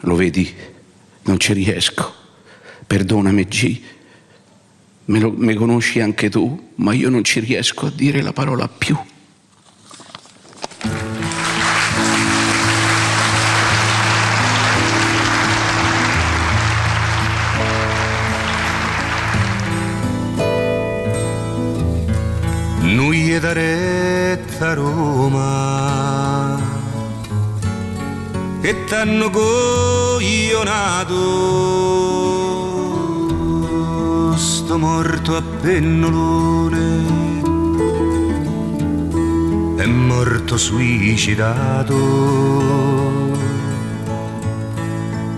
Lo vedi, non ci riesco. Perdonami G, me lo me conosci anche tu, ma io non ci riesco a dire la parola più. Noi è retta Roma che t'hanno coglionato. Sto morto a pennolone è morto suicidato.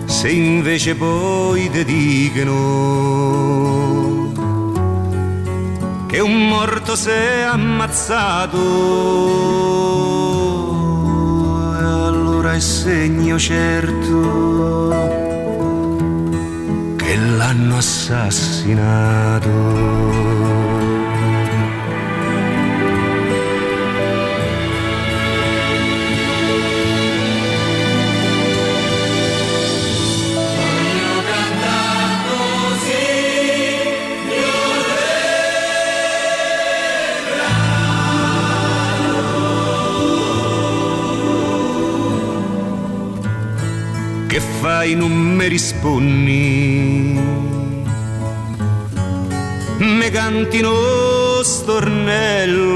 Se invece poi ti dicono che un morto si è ammazzato allora è segno certo che l'hanno assassinato. Fai non mi rispondi? Me canti uno stornello,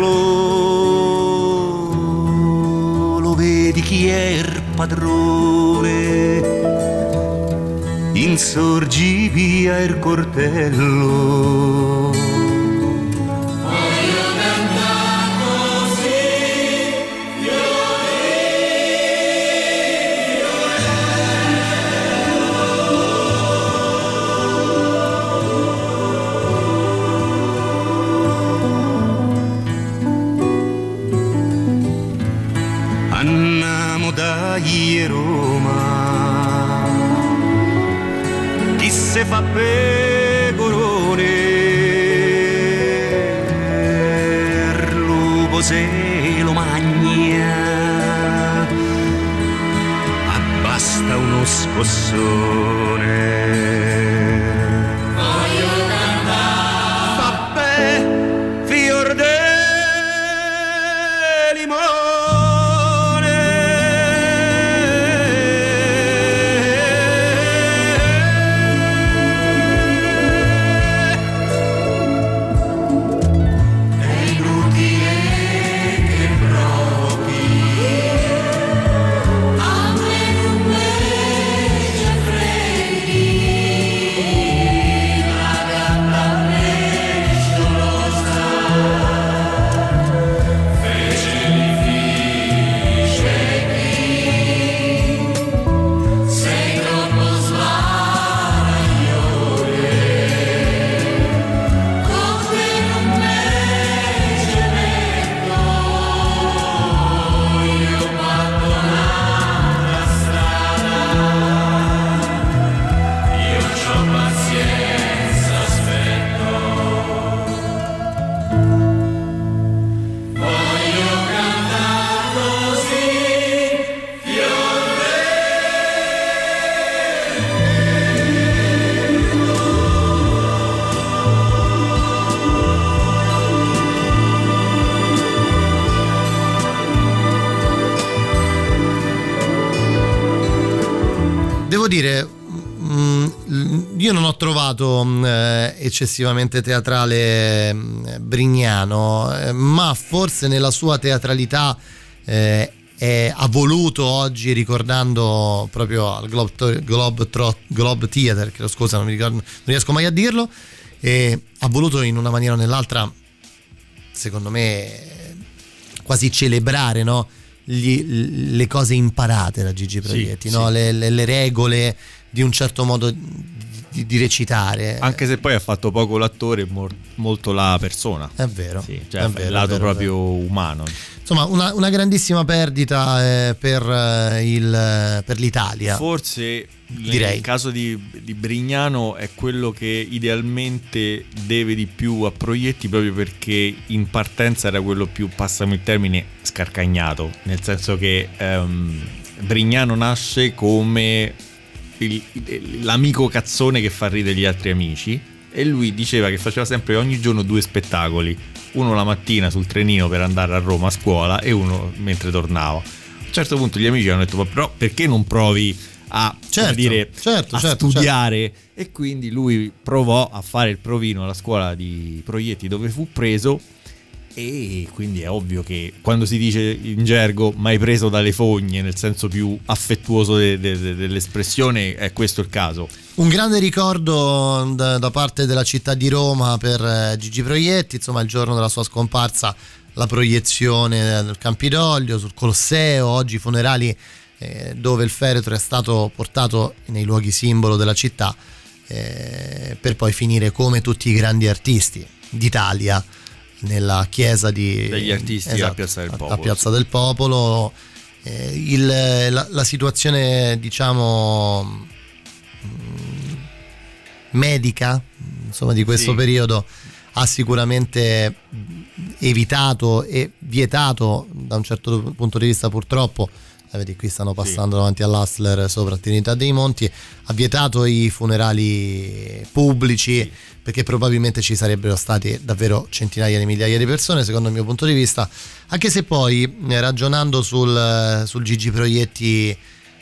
lo vedi chi è il padrone? Insorgi via il cortello. Trovato mm, eh, eccessivamente teatrale mm, Brignano, eh, ma forse nella sua teatralità eh, ha voluto oggi, ricordando proprio al Globe, Globe, Tro- Globe Theater, che scusa non, mi ricordo, non riesco mai a dirlo, ha voluto in una maniera o nell'altra, secondo me, quasi celebrare no? Gli- le cose imparate da Gigi Proietti, sì. no? le, le- le regole di un certo modo di, di recitare. Anche se poi ha fatto poco l'attore, mor- molto la persona. È vero. Sì, cioè è il vero, è lato vero, proprio umano. Insomma, una, una grandissima perdita eh, per, eh, il- per l'Italia. Forse Direi. nel caso di, di Brignano è quello che idealmente deve di più a Proietti proprio perché in partenza era quello più, passami il termine, scarcagnato. Nel senso che ehm, Brignano nasce come il- l'amico cazzone che fa ridere gli altri amici e lui diceva che faceva sempre ogni giorno due spettacoli, uno la mattina sul trenino per andare a Roma a scuola e uno mentre tornava. A un certo punto gli amici hanno detto "Ma però perché non provi a, Certo, dire, certo, a certo, studiare e quindi lui provò a fare il provino alla scuola di Proietti dove fu preso e quindi è ovvio che quando si dice in gergo mai preso dalle fogne nel senso più affettuoso de- de- de- dell'espressione è questo il caso. Un grande ricordo da, parte della città di Roma per eh, Gigi Proietti, insomma il giorno della sua scomparsa la proiezione del Campidoglio sul Colosseo, oggi i funerali eh, dove il feretro è stato portato nei luoghi simbolo della città eh, per poi finire come tutti i grandi artisti d'Italia nella chiesa di, esatto, Degli artisti a Piazza del Popolo, A Piazza del Popolo. Eh, il- la, la situazione diciamo mm, medica insomma di questo Sì. periodo ha sicuramente evitato e vietato da un certo punto di vista purtroppo eh, vedi qui stanno passando davanti all'Hustler sopra Trinità dei Monti. Ha vietato i funerali pubblici perché probabilmente ci sarebbero stati davvero centinaia di migliaia di persone secondo il mio punto di vista. Anche se poi eh, ragionando sul, eh, sul Gigi Proietti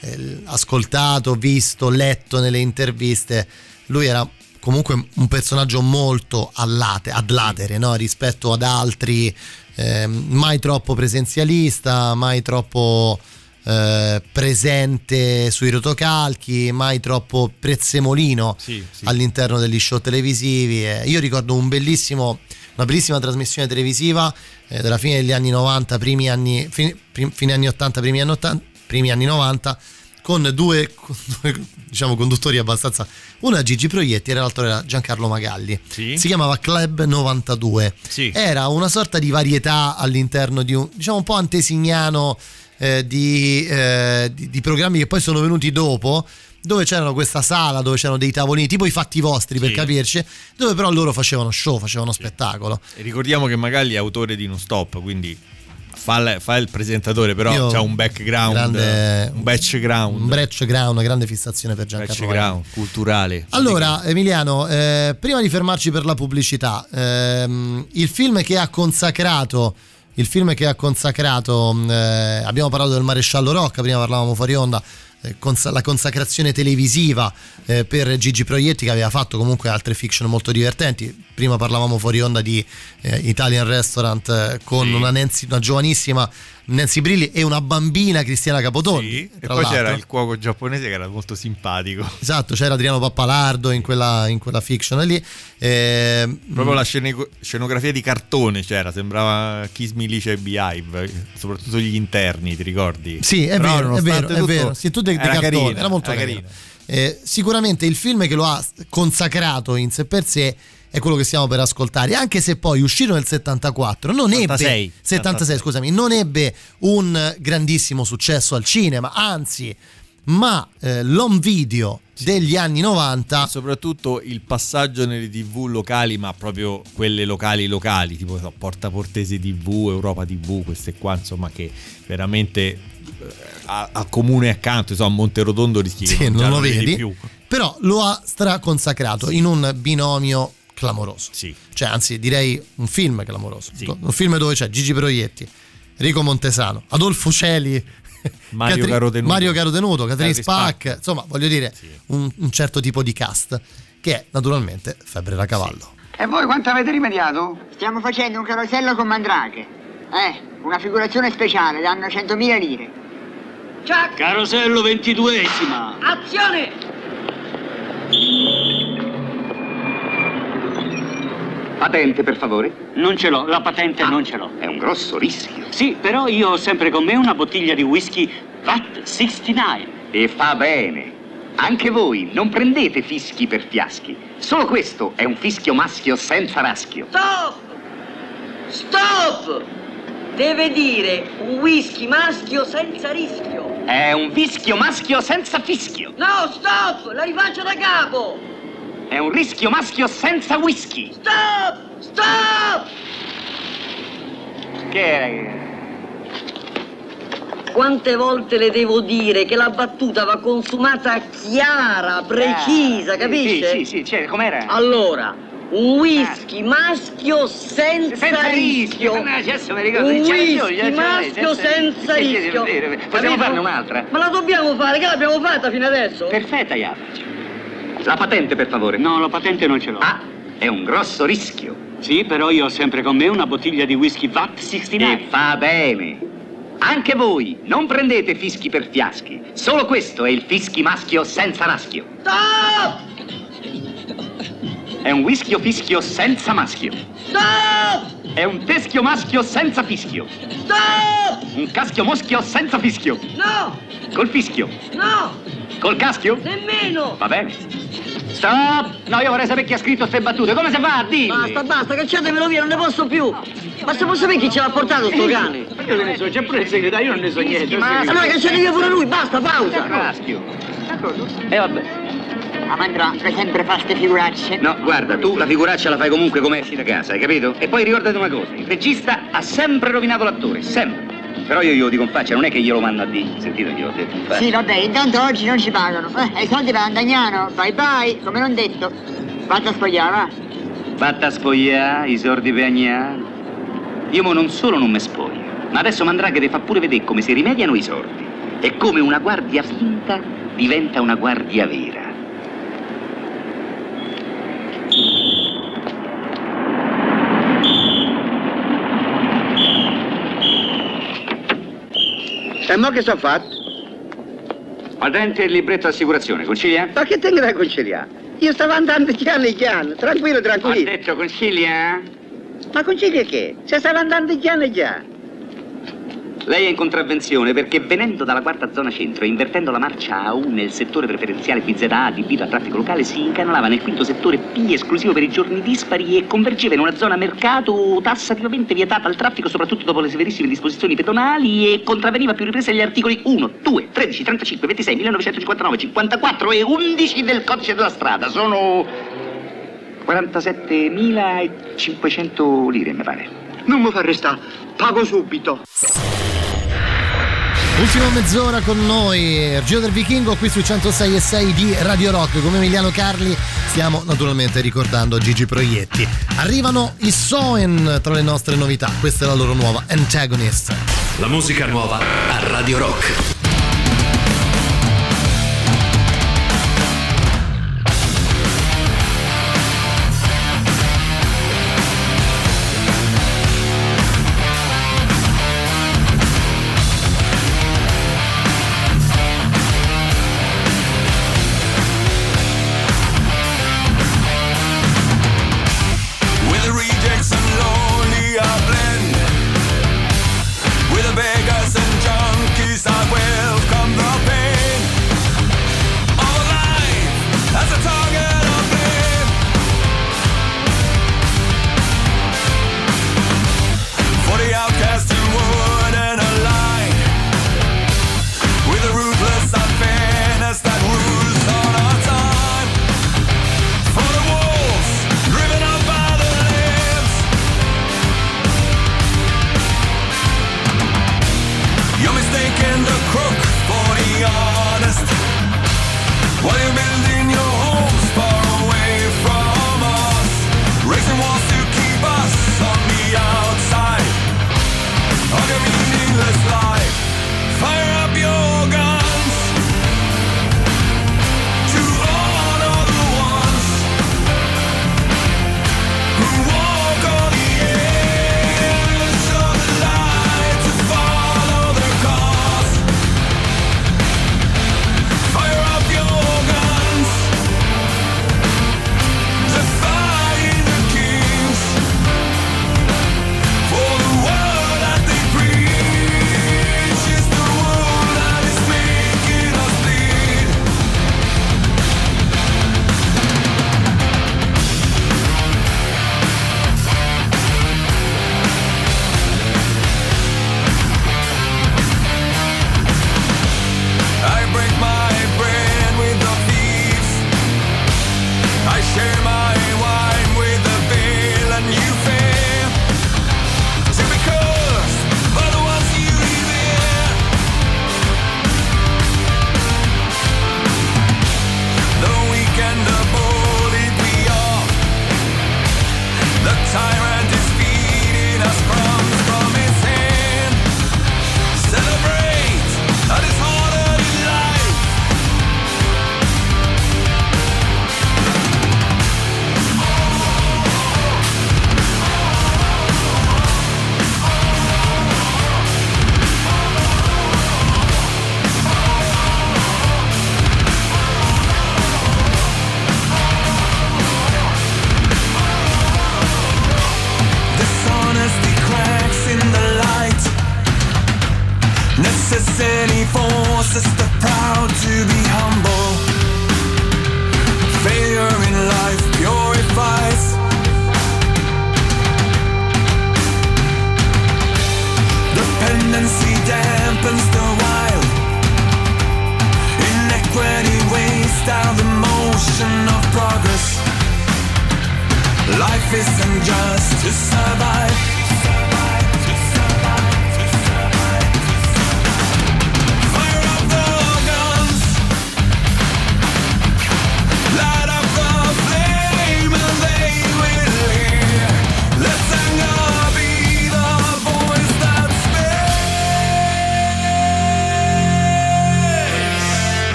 eh, ascoltato, visto, letto nelle interviste, lui era comunque un personaggio molto allate, ad latere no? rispetto ad altri, ehm, mai troppo presenzialista, mai troppo eh, presente sui rotocalchi, mai troppo prezzemolino Sì, sì. all'interno degli show televisivi. Eh, io ricordo un bellissimo, una bellissima trasmissione televisiva eh, della fine degli anni 90, primi anni, fine, prim- fine anni 80, primi anni 80, primi anni 90 con due, con due, diciamo conduttori abbastanza uno era Gigi Proietti e l'altro era Giancarlo Magalli Sì. si chiamava Club 92 Sì. era una sorta di varietà all'interno di un diciamo un po' antesignano eh, di, eh, di- di programmi che poi sono venuti dopo dove c'erano questa sala, dove c'erano dei tavolini, tipo i fatti vostri per Sì. capirci, dove però loro facevano show, facevano spettacolo. E ricordiamo che Magalli è autore di Non Stop, quindi fa, il- fa il presentatore, però Io- c'ha un background, grande- un background, Un background, una grande fissazione per Giancarlo background culturale. Allora, Emiliano, eh, prima di fermarci per la pubblicità, ehm, il film che ha consacrato, il film che ha consacrato, mh, eh, abbiamo parlato del Maresciallo Rocca, prima parlavamo fuori onda, eh, la consacrazione televisiva eh, per Gigi Proietti che aveva fatto comunque altre fiction molto divertenti. Prima parlavamo fuori onda di eh, Italian Restaurant con Sì. una, Nancy- una giovanissima Nancy Brilli e una bambina Cristiana Capotondi. E tra poi c'era l'altro. il cuoco giapponese che era molto simpatico. Esatto, c'era Adriano Pappalardo in quella, in quella fiction lì. Eh, Proprio la scene- scenografia di cartone c'era, sembrava Kiss Me Lice e Beehive, soprattutto gli interni, ti ricordi? Sì, è Però vero, è vero, è tutto, vero. Sì, tutto di era cartone, carina, era molto era carino. Eh, sicuramente il film che lo ha consacrato in sé per sé è quello che stiamo per ascoltare, anche se poi uscito nel 74 non 76, ebbe 76, scusami, non ebbe un grandissimo successo al cinema, anzi, ma eh, l'home video degli anni 90 soprattutto il passaggio nelle tv locali ma proprio quelle locali locali tipo so, Porta Portese tv Europa tv queste qua insomma che veramente eh, a, a comune accanto insomma a Monterotondo rischi che Sì, già non lo vedi più. però lo ha straconsacrato in un binomio clamoroso. Cioè, anzi, direi un film clamoroso. Un film dove c'è Gigi Proietti, Enrico Montesano, Adolfo Celi, Mario Catri- Carotenuto. Mario Carotenuto, Catherine Catherine Spack, insomma, voglio dire, un, un certo tipo di cast che è naturalmente Febbre da cavallo. E voi quanto avete rimediato? Stiamo facendo un carosello con Mandrake. Eh, una figurazione speciale, danno 100.000 lire. Ciao! Carosello ventiduesima. Azione! Patente, per favore? Non ce l'ho, la patente non ce l'ho. È un grosso rischio. Sì, però io ho sempre con me una bottiglia di whisky VAT 69. E fa bene. Anche voi non prendete fischi per fiaschi. Solo questo è un fischio maschio senza raschio. Stop! Stop! Deve dire un whisky maschio senza rischio. È un fischio maschio senza fischio. No, stop! La rifaccio da capo! È un rischio maschio senza whisky. Stop! Stop! Che è? Quante volte le devo dire che la battuta va consumata chiara, precisa, Ah, sì, capisce? Sì, sì, sì, cioè, com'era? Allora, un whisky maschio senza, Senza rischio. rischio. No, adesso mi ricordo, un whisky maschio senza rischio. sì, Possiamo Capito? farne un'altra? Ma la dobbiamo fare, che l'abbiamo fatta fino adesso? Perfetta, Japac. La patente, per favore. No, la patente non ce l'ho. Ah, è un grosso rischio. Sì, però io ho sempre con me una bottiglia di whisky VAT 69. E fa bene. Anche voi non prendete fischi per fiaschi. Solo questo è il fischi maschio senza raschio. Stop! È un whischio fischio senza maschio. Stop! È un teschio maschio senza fischio. Stop! Un caschio moschio senza fischio. No! Col fischio. No! Col caschio? Nemmeno! Va bene. Stop! No, io vorrei sapere chi ha scritto queste battute. Come si fa? Dilli. Basta, basta, cacciatemelo via, non ne posso più! Ma se posso sapere chi ce l'ha portato sto cane? Io che ne so, c'è pure il segretario, io non ne so niente. Allora cacciate via pure lui, basta, pausa! Caschio. E vabbè. Ah, A Mandrake sempre fa ste figuracce. No, guarda, tu la figuraccia la fai comunque come esci da casa, hai capito? E poi ricordati una cosa, il regista ha sempre rovinato l'attore, sempre. Però io glielo dico in faccia, non è che glielo mando a dire. Sentite, glielo ho detto in faccia. Sì, vabbè, intanto oggi non ci pagano. Eh, i soldi per Andagnano, bye bye, come non detto. Vatti a spogliare, va. Vatta a spogliare, i sordi per agnare. Io mo non solo non mi spoglio, ma adesso Mandraghe ti fa pure vedere come si rimediano i sordi. E come una guardia finta diventa una guardia vera. E mo che sono fatto? Patente e libretto assicurazione, concilia? Ma che tengo da conciliare? Io stavo andando chiano chiano, tranquillo, Ho tranquillo. detto concilia? Ma concilia che? Se stavo andando chiano chiano. Lei è in contravvenzione perché venendo dalla quarta zona centro e invertendo la marcia A1 nel settore preferenziale PZA adibito a traffico locale si incanalava nel quinto settore P esclusivo per i giorni dispari e convergeva in una zona mercato tassativamente vietata al traffico soprattutto dopo le severissime disposizioni pedonali e contravveniva a più riprese agli articoli 1, 2, 13, 35, 26, 1959, 54 e 11 del codice della strada. Sono 47.500 lire, mi pare. Non mi fa restare, pago subito. Ultima mezz'ora con noi, Giro del Vichingo qui sui 106 e 6 di Radio Rock. Come Emiliano Carli stiamo naturalmente ricordando Gigi Proietti. Arrivano i Soen tra le nostre novità, questa è la loro nuova Antagonist. La musica nuova a Radio Rock.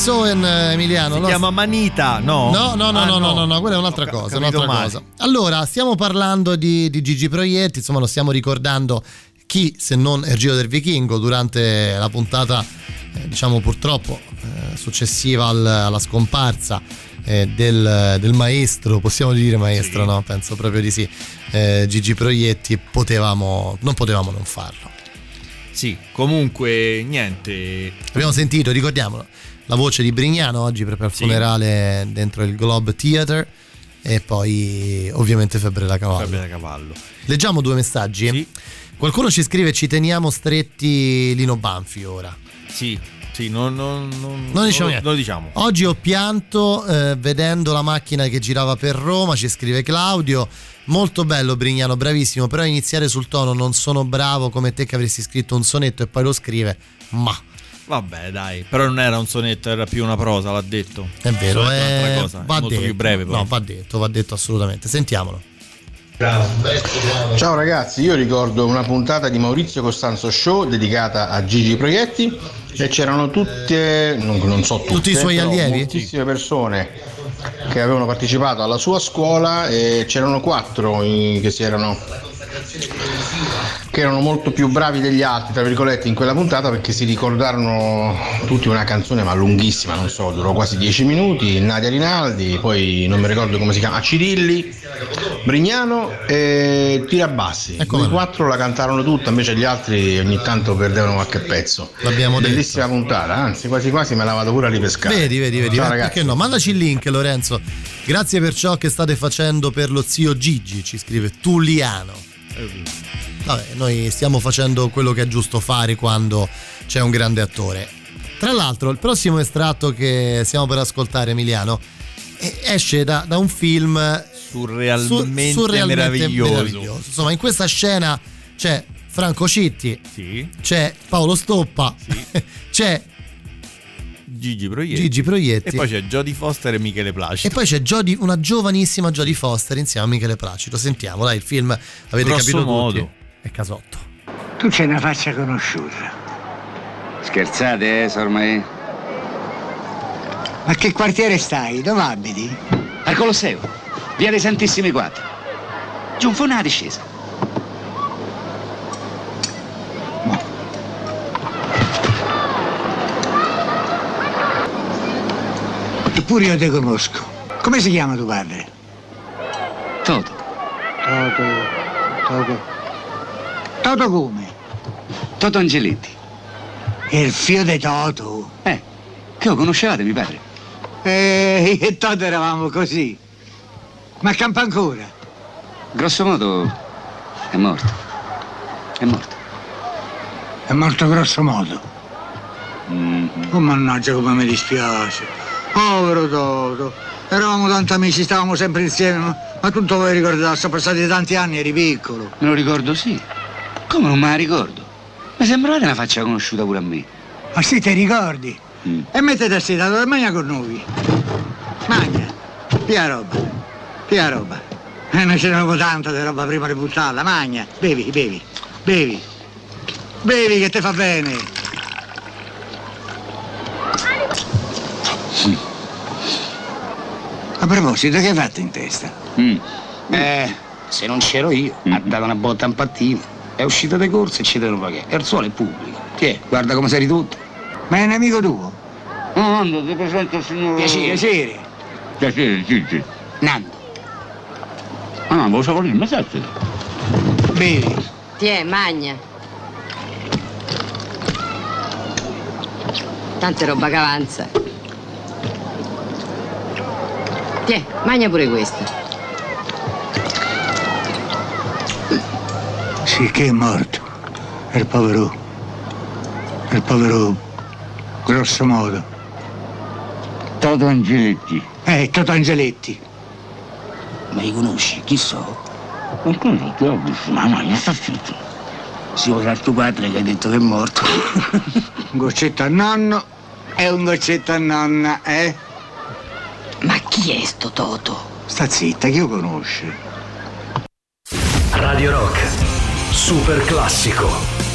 Soen, eh, Emiliano. Si no? chiama Manita, no? No, no, no, Ah, no, no, quella è un'altra cosa. Un'altra cosa. Allora, stiamo parlando di, di Gigi Proietti, insomma, lo stiamo ricordando chi, se non il Giro del Vichingo, durante la puntata, eh, diciamo purtroppo, eh, successiva al- alla scomparsa eh, del, del maestro, possiamo dire maestro, no? Penso proprio di sì. eh, Gigi Proietti, potevamo, non potevamo non farlo. Sì, comunque niente. Abbiamo sentito, ricordiamolo, la voce di Brignano oggi proprio al Sì. funerale dentro il Globe Theatre e poi ovviamente Febbre da Cavallo. Febbre da cavallo. Leggiamo due messaggi. Qualcuno ci scrive ci teniamo stretti Lino Banfi ora. Sì, sì, non, non, non, Non diciamo niente. non lo diciamo. Oggi ho pianto eh, vedendo la macchina che girava per Roma, ci scrive Claudio. Molto bello Brignano, bravissimo, però iniziare sul tono non sono bravo come te che avresti scritto un sonetto e poi lo scrive. Ma Vabbè, dai, però non era un sonetto, era più una prosa, l'ha detto. è vero, Sonetto è è, un'altra cosa, è va molto detto. più breve poi. No, va detto, va detto assolutamente. Sentiamolo. Ciao ragazzi, io ricordo una puntata di Maurizio Costanzo Show dedicata a Gigi Proietti e c'erano tutte, non, non so tutte, Tutti i suoi allievi? moltissime persone che avevano partecipato alla sua scuola e c'erano quattro eh, che si erano che erano molto più bravi degli altri, tra virgolette, in quella puntata perché si ricordarono tutti una canzone ma lunghissima, non so, durò quasi dieci minuti, Nadia Rinaldi, poi non mi ricordo come si chiama, Cirilli, Brignano e Tirabassi. I quattro la cantarono tutta, invece gli altri ogni tanto perdevano qualche pezzo. L'abbiamo detto. Bellissima puntata, anzi quasi quasi me la vado pure a ripescare. Vedi, vedi, vedi. Ciao eh. Perché no? Mandaci il link, Lorenzo. Grazie per ciò che state facendo per lo zio Gigi, ci scrive Tulliano. Vabbè, noi stiamo facendo quello che è giusto fare quando c'è un grande attore. Tra l'altro, il prossimo estratto che stiamo per ascoltare, Emiliano, esce da, da un film Surrealmente surrealmente meraviglioso. Insomma, in questa scena c'è Franco Citti, Sì. c'è Paolo Stoppa, c'è Gigi Proietti. Gigi Proietti. E poi c'è Jodie Foster e Michele Placido. E poi c'è Jodie- una giovanissima Jodie Foster insieme a Michele Placido. Sentiamo, dai, il film avete Grosso capito modo. tutti. È casotto. Tu c'hai una faccia conosciuta. Scherzate, eh, sormai? Ma che quartiere stai? Dove abiti? Al Colosseo, via dei Santissimi Quattro. Giù un una discesa. Eppure io te conosco. Come si chiama tuo padre? Toto. Toto. Toto. Toto come? Toto Angeletti. Il figlio di Toto. Eh, che lo conoscevate, mi pare? Eh, io e Toto eravamo così. Ma campa ancora. Grosso modo è morto. È morto. È morto grosso modo. Mm-hmm. Oh mannaggia come mi dispiace. Povero Toto. Eravamo tanti amici, stavamo sempre insieme, ma, ma tu non vuoi ricordare, sono passati tanti anni, eri piccolo. Me lo ricordo, sì. Come non me la ricordo? Mi sembrava una faccia conosciuta pure a me. Ma sì, ti ricordi? E mettete a sedere, mangia con noi. Mangia. Pia roba. Pia roba. E noi ce n'avevamo tanta di roba prima di buttarla. Magna. Bevi, bevi. Bevi. Bevi che ti fa bene. A proposito, che hai fatto in testa? Eh, se non c'ero io, ha dato una botta a un pattino, è uscita di corsa e ci devono pagare. E il suolo è pubblico. Tiè, guarda come sei ridotto. Ma è un amico tuo? No, no, ti presento il signor... Piacere, piacere. Piacere, Gigi. Nando. Ah, no, so lì, ma sai Bevi. Tiè, magna. Tante roba che avanza. Tiè, magna pure questa. Sì, che è morto. Il povero. Il povero. grosso modo. Toto Angeletti. Eh, Toto Angeletti. Ma li conosci? Chi so? Non conosco, ho visto. Mamma mia, sta zitto. Si al tuo padre che hai detto che è morto. Un goccetto a nonno e un goccetto a nonna, eh? Ma chi è sto Toto? Sta zitta, chi lo conosce? Radio Rock, super classico.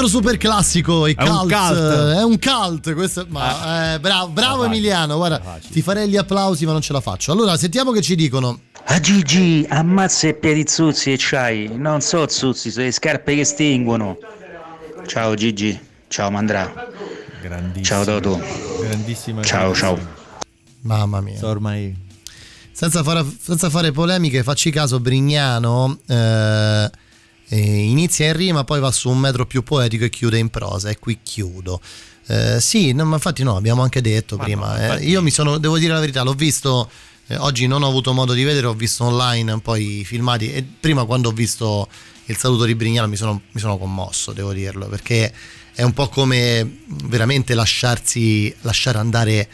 Altro super classico, i È un cult, cult. eh, È un cult, questo, ma, eh, bravo, bravo Emiliano, guarda, ti farei gli applausi ma non ce la faccio. Allora, sentiamo che ci dicono. A Gigi, ammazza i piedi zuzzi e c'hai. Non so zuzzi, sono le scarpe che stinguono. Ciao Gigi, ciao Mandra. Ciao Toto. Grandissima. Ciao, ciao. Mamma mia. Ormai. Senza fare, senza fare polemiche, facci caso, Brignano eh, eh, inizia in rima, poi va su un metro più poetico e chiude in prosa. E qui chiudo. Eh, sì, no, ma infatti no, abbiamo anche detto Ma prima. no, eh, io mi sono, devo dire la verità, l'ho visto. eh, oggi non ho avuto modo di vedere, ho visto online un po' i filmati e prima quando ho visto il saluto di Brignano mi sono, mi sono commosso, devo dirlo, perché è un po' come veramente lasciarsi lasciare andare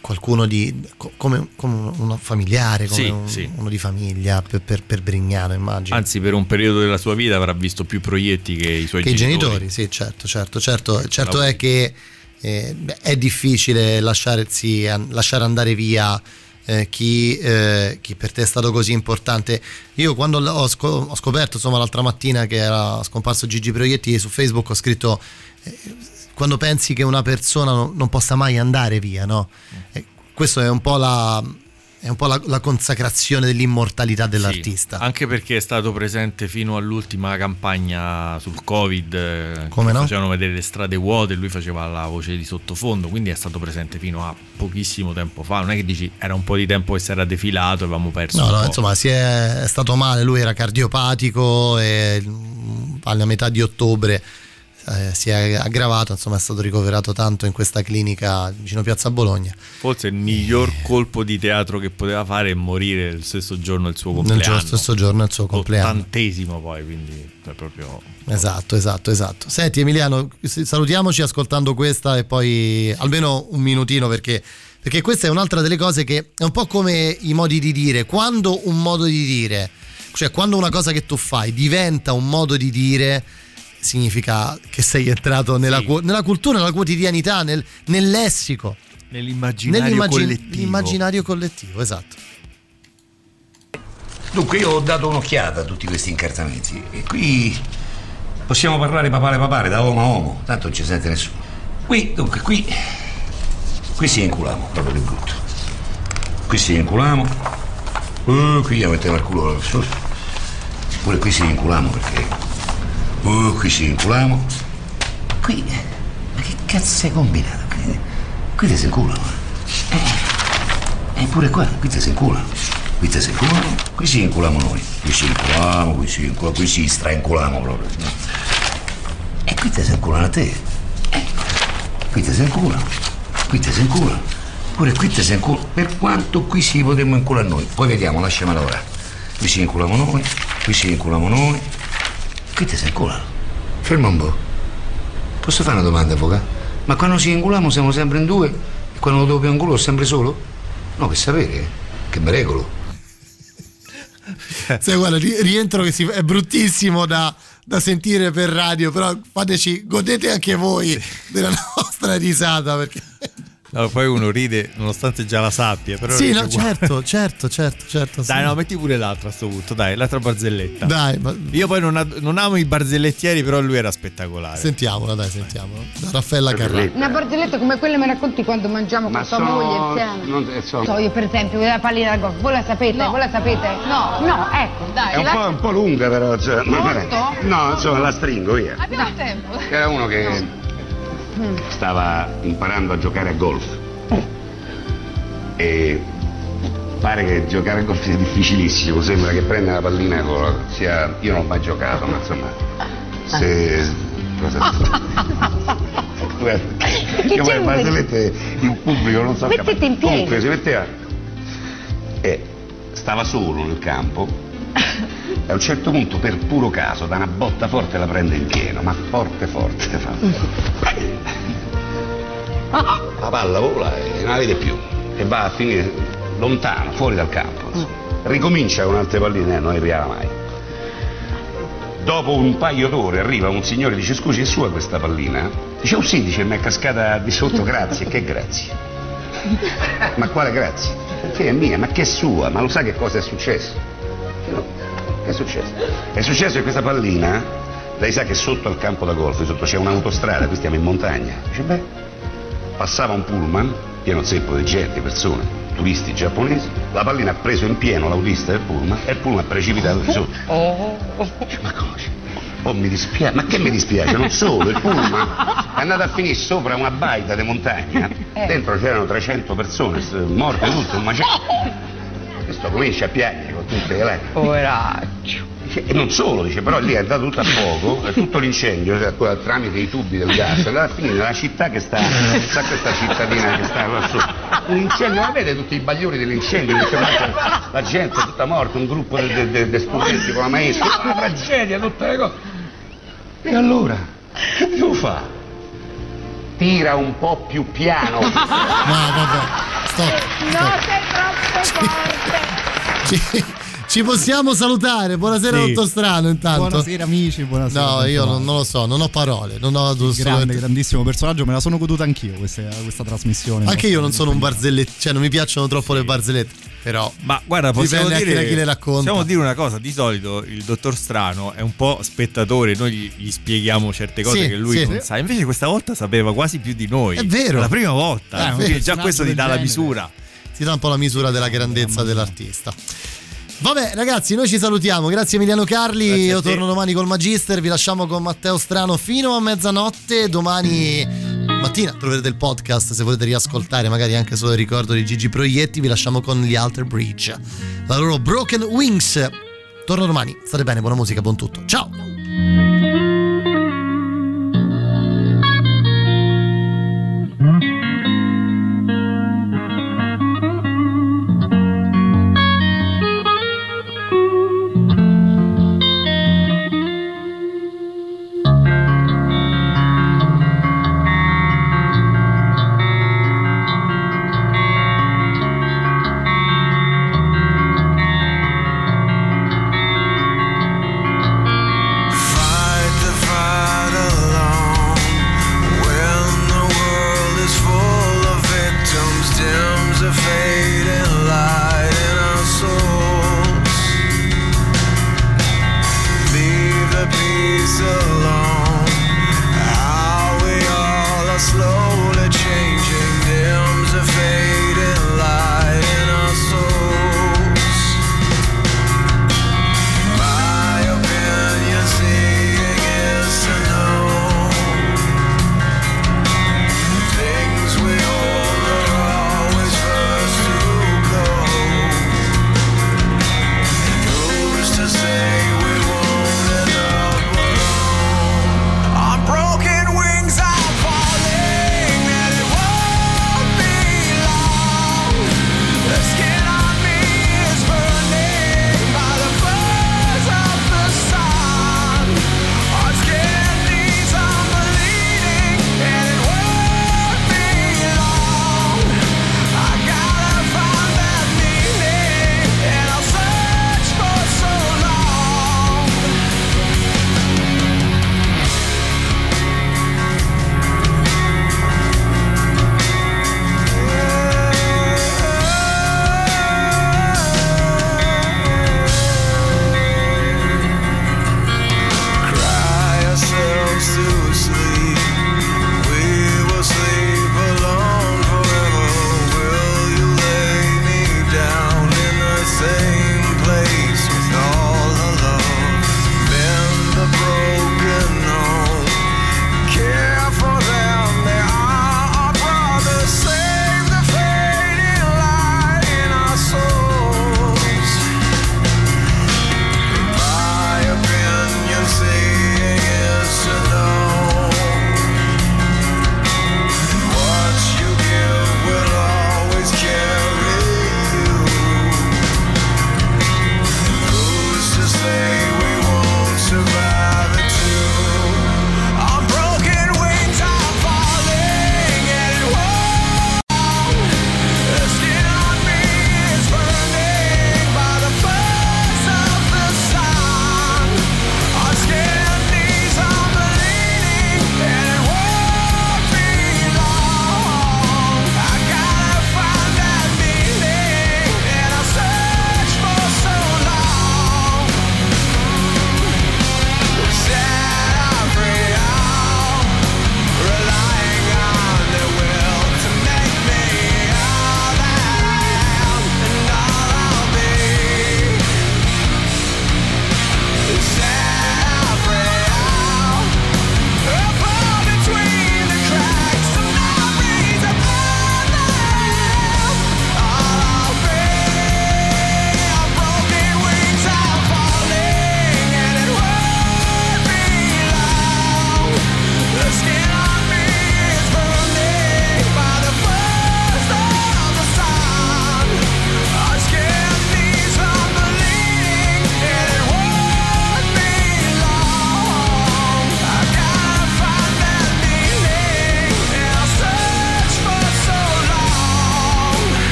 qualcuno di co- come, come uno familiare, come Sì, un- sì. uno di famiglia per, per, per Brignano, immagino. Anzi, per un periodo della sua vita avrà visto più proietti che i suoi che i genitori. genitori, sì, certo, certo, certo, certo è che eh, è difficile lasciarsi, lasciare andare via eh, chi, eh, chi per te è stato così importante. Io quando ho scoperto, insomma, l'altra mattina che era scomparso Gigi Proietti su Facebook ho scritto eh, quando pensi che una persona non, non possa mai andare via, no? E questo è un po' la, è un po' la, la consacrazione dell'immortalità dell'artista. Sì, anche perché è stato presente fino all'ultima campagna sul Covid. eh, Come no? Facevano vedere le strade vuote, lui faceva la voce di sottofondo, quindi è stato presente fino a pochissimo tempo fa. Non è che dici era un po' di tempo che si era defilato e avevamo perso. No, un no, po'. insomma, si è, è stato male, lui era cardiopatico e mm, alla metà di ottobre eh, si è aggravato, insomma è stato ricoverato tanto in questa clinica vicino Piazza Bologna. Forse il miglior colpo di teatro che poteva fare è morire il stesso giorno del suo compleanno. giorno stesso giorno il suo compleanno. Ottantesimo poi, quindi è proprio... Esatto, esatto, esatto. Senti Emiliano, salutiamoci ascoltando questa e poi almeno un minutino perché, perché questa è un'altra delle cose che è un po' come i modi di dire. Quando un modo di dire, cioè quando una cosa che tu fai diventa un modo di dire, significa che sei entrato nella, cu- nella cultura, nella quotidianità, nel, nel lessico, Nell'immaginario nell'immagin- collettivo. nell'immaginario collettivo, esatto. Dunque, io ho dato un'occhiata a tutti questi incartamenti e qui possiamo parlare papale papale, da uomo a uomo, tanto non ci sente nessuno. Qui, dunque, qui, qui si inculamo, proprio di brutto. Qui si inculamo, uh, qui gli mettiamo il culo, pure qui si inculamo perché, uh, qui si inculamo. Qui, ma che cazzo hai combinato? Qui, qui ti si inculano. Eh, e pure qua, qui ti si inculano. Qui ti si inculano, qui si inculamo noi. Qui si inculamo, qui si inculamo, qui si strainculamo proprio. E qui ti si inculano a te. Eh, qui ti si inculano, qui ti si inculano. Pure qui ti si inculano. Per quanto qui si potremmo inculare noi. Poi vediamo, lasciamo lavorare. Qui si inculamo noi, qui si inculamo noi. Qui ti si inculano. Ferma un po'. Posso fare una domanda, avvocato? Ma quando si inculamo siamo sempre in due e quando lo dopo inculo sempre solo? No, per sapere, eh. che me regolo. Sai, guarda, ri- rientro che si- è bruttissimo da, da sentire per radio, però fateci, godete anche voi della nostra risata. Perché... No, poi uno ride nonostante già la sappia. Però Sì, ride no, certo, certo, certo, certo. Dai, sì. no, metti pure l'altra a sto punto, dai, l'altra barzelletta. Dai, ma- Io poi non, ad- non amo i barzellettieri, però lui era spettacolare. Sentiamola, dai, sentiamola. Da Raffaella Carrà. Una barzelletta come quelle me racconti quando mangiamo con tua moglie insieme? non- so- So io per esempio, la pallina da golf, voi la sapete? Voi la sapete? No. No, ecco, dai. È un po', un po' lunga però. Cioè, Molto? No, insomma, la stringo via. Abbiamo tempo. Era uno che stava imparando a giocare a golf. E pare che giocare a golf sia difficilissimo, sembra che prenda la pallina sia. Io non ho mai giocato, ma insomma. Se. Cosa Guarda, Io poi le barzellette in pubblico non so Mettete in piedi. Comunque si metteva. E stava solo nel campo. E a un certo punto, per puro caso, da una botta forte la prende in pieno, ma forte forte. Fa. La palla vola e non la vede più. E va a finire lontano, fuori dal campo. Ricomincia con altre palline e non arrivava mai. Dopo un paio d'ore arriva un signore e dice scusi è sua questa pallina? Dice oh sì, dice mi è cascata di sotto, grazie, che grazie. Ma quale grazie? Che è mia, ma che è sua? Ma lo sa che cosa è successo? Che è successo? È successo che questa pallina Lei sa che sotto al campo da golf, sotto c'è un'autostrada, qui stiamo in montagna. Dice, beh, passava un pullman, pieno zeppo di gente, persone, turisti giapponesi, la pallina ha preso in pieno l'autista del pullman e il pullman ha precipitato di sotto. Dice, ma cosa? Oh, mi dispiace, ma che mi dispiace? Non solo, il pullman è andato a finire sopra una baita di montagna, dentro c'erano 300 persone morte tutte, un macello. Questo comincia a piangere con tutte le lacrime. Poveraccio. E non solo, dice, però lì è andato tutto a fuoco, e tutto l'incendio, cioè, tramite i tubi del gas, è andato a finire nella città che sta, sa questa cittadina che sta qua sotto. Un incendio, ma vede tutti i bagliori dell'incendio, la gente è tutta morta, un gruppo di de, de, de studenti con la maestra, una tragedia, tutte le cose. E allora, che devo fare? Tira un po' più piano. No, vabbè, stop. No, sei troppo forte. Ci, ci possiamo salutare. Buonasera, Sì. dottor Strano. Intanto. Buonasera amici, buonasera. No, io non, non lo so, non ho parole, non ho Grande, grandissimo personaggio, me la sono goduta anch'io questa, questa trasmissione. Anche io non sono un barzellette, cioè non mi piacciono troppo le barzellette. Però. Ma guarda, possiamo dire, da chi le racconta. possiamo dire una cosa: di solito il dottor Strano è un po' spettatore, noi gli, gli spieghiamo certe cose Sì, che lui sì. non sa. Invece questa volta sapeva quasi più di noi. È vero. la prima volta. Eh, già questo ti dà la genere. misura. Ti dà un po' la misura della grandezza dell'artista. Vabbè, ragazzi, noi ci salutiamo. Grazie Emiliano Carli. Grazie Io torno domani col Magister. Vi lasciamo con Matteo Strano fino a mezzanotte. Domani mattina troverete il podcast se volete riascoltare, magari anche solo il ricordo di Gigi Proietti. Vi lasciamo con gli Alter Bridge. La loro Broken Wings. Torno domani. State bene, buona musica, buon tutto. Ciao.